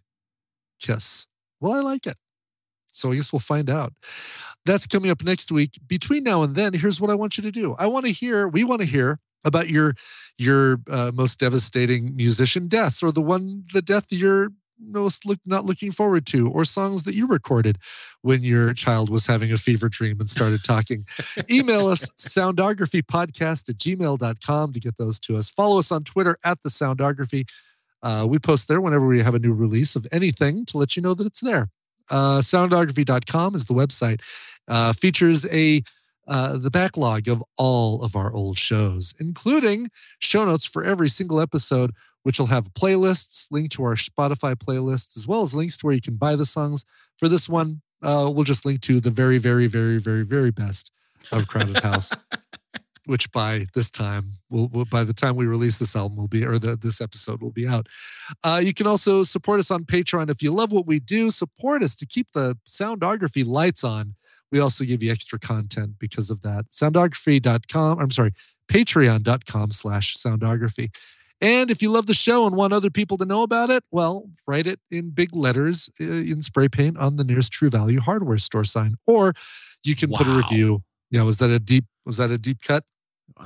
Kiss? Will I like it? So I guess we'll find out. That's coming up next week. Between now and then, here's what I want you to do. I want to hear, we want to hear about your your uh, most devastating musician deaths or the one the death you're most look, not looking forward to or songs that you recorded when your child was having a fever dream and started talking. Email us soundographypodcast at gmail.com to get those to us. Follow us on twitter at the soundography. Uh, we post there whenever we have a new release of anything to let you know that it's there. Uh, soundography.com is the website. Uh, features a uh, the backlog of all of our old shows, including show notes for every single episode, which will have playlists, link to our Spotify playlists, as well as links to where you can buy the songs. For this one, uh, we'll just link to the very, very, very, very, very best of Crowded House, which by this time, will will by the time we release this album, will be or the, this episode will be out. Uh, you can also support us on Patreon if you love what we do. Support us to keep the soundography lights on. We also give you extra content because of that. Soundography.com. I'm sorry, patreon.com slash soundography. And if you love the show and want other people to know about it, well, write it in big letters uh, in spray paint on the nearest True Value hardware store sign. Or you can put a review. Yeah, was that a deep was that a deep cut?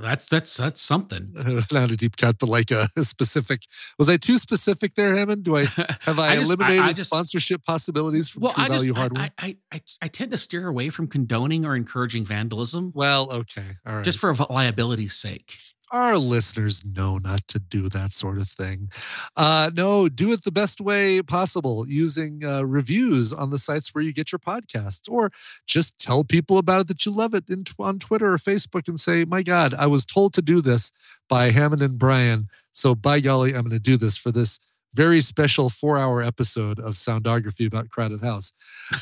That's that's that's something.
Not a deep cut, but like a, specific. Was I too specific there, Hammond? Do I have I,
I just-
eliminated
I just-
sponsorship possibilities from
Well,
True
I
Value
just I,
hardware?
I, I I I tend to steer away from condoning or encouraging vandalism
well, okay, all right.
just for liability's sake.
Our listeners know not to do that sort of thing. Uh, no, do it the best way possible using uh, reviews on the sites where you get your podcasts, or just tell people about it that you love it in, on Twitter or Facebook and say, My God, I was told to do this by Hammond and Brian. So, by golly, I'm going to do this for this very special four hour episode of Soundography about Crowded House.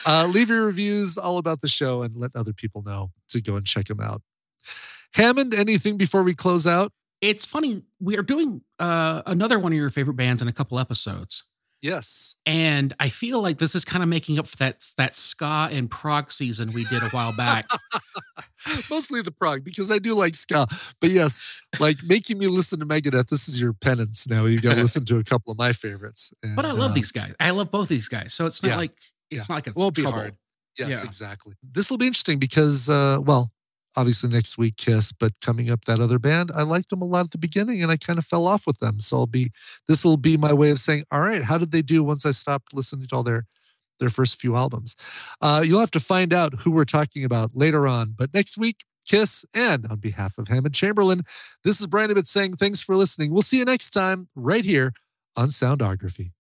Uh, leave your reviews all about the show and let other people know to go and check them out. Hammond, anything before we close out?
It's funny we are doing uh, another one of your favorite bands in a couple episodes,
Yes.
And I feel like this is kind of making up for that that ska and prog season we did a while back.
Mostly the prog because I do like ska. But yes, like making me listen to Megadeth, this is your penance now. You've got to listen to a couple of my favorites. And,
but I love
uh,
these guys. I love both these guys. So it's not
Yeah.
like it's
Yeah.
not like it's
Won't be hard. Yes,
Yeah.
exactly. This will be interesting because, uh, well, obviously next week Kiss, but coming up that other band, I liked them a lot at the beginning, and I kind of fell off with them. So I'll be this will be my way of saying, all right, how did they do once I stopped listening to all their their first few albums? Uh, you'll have to find out who we're talking about later on. But next week, Kiss, and on behalf of Hammond Chamberlain, this is Brian Ibbott saying thanks for listening. We'll see you next time right here on Soundography.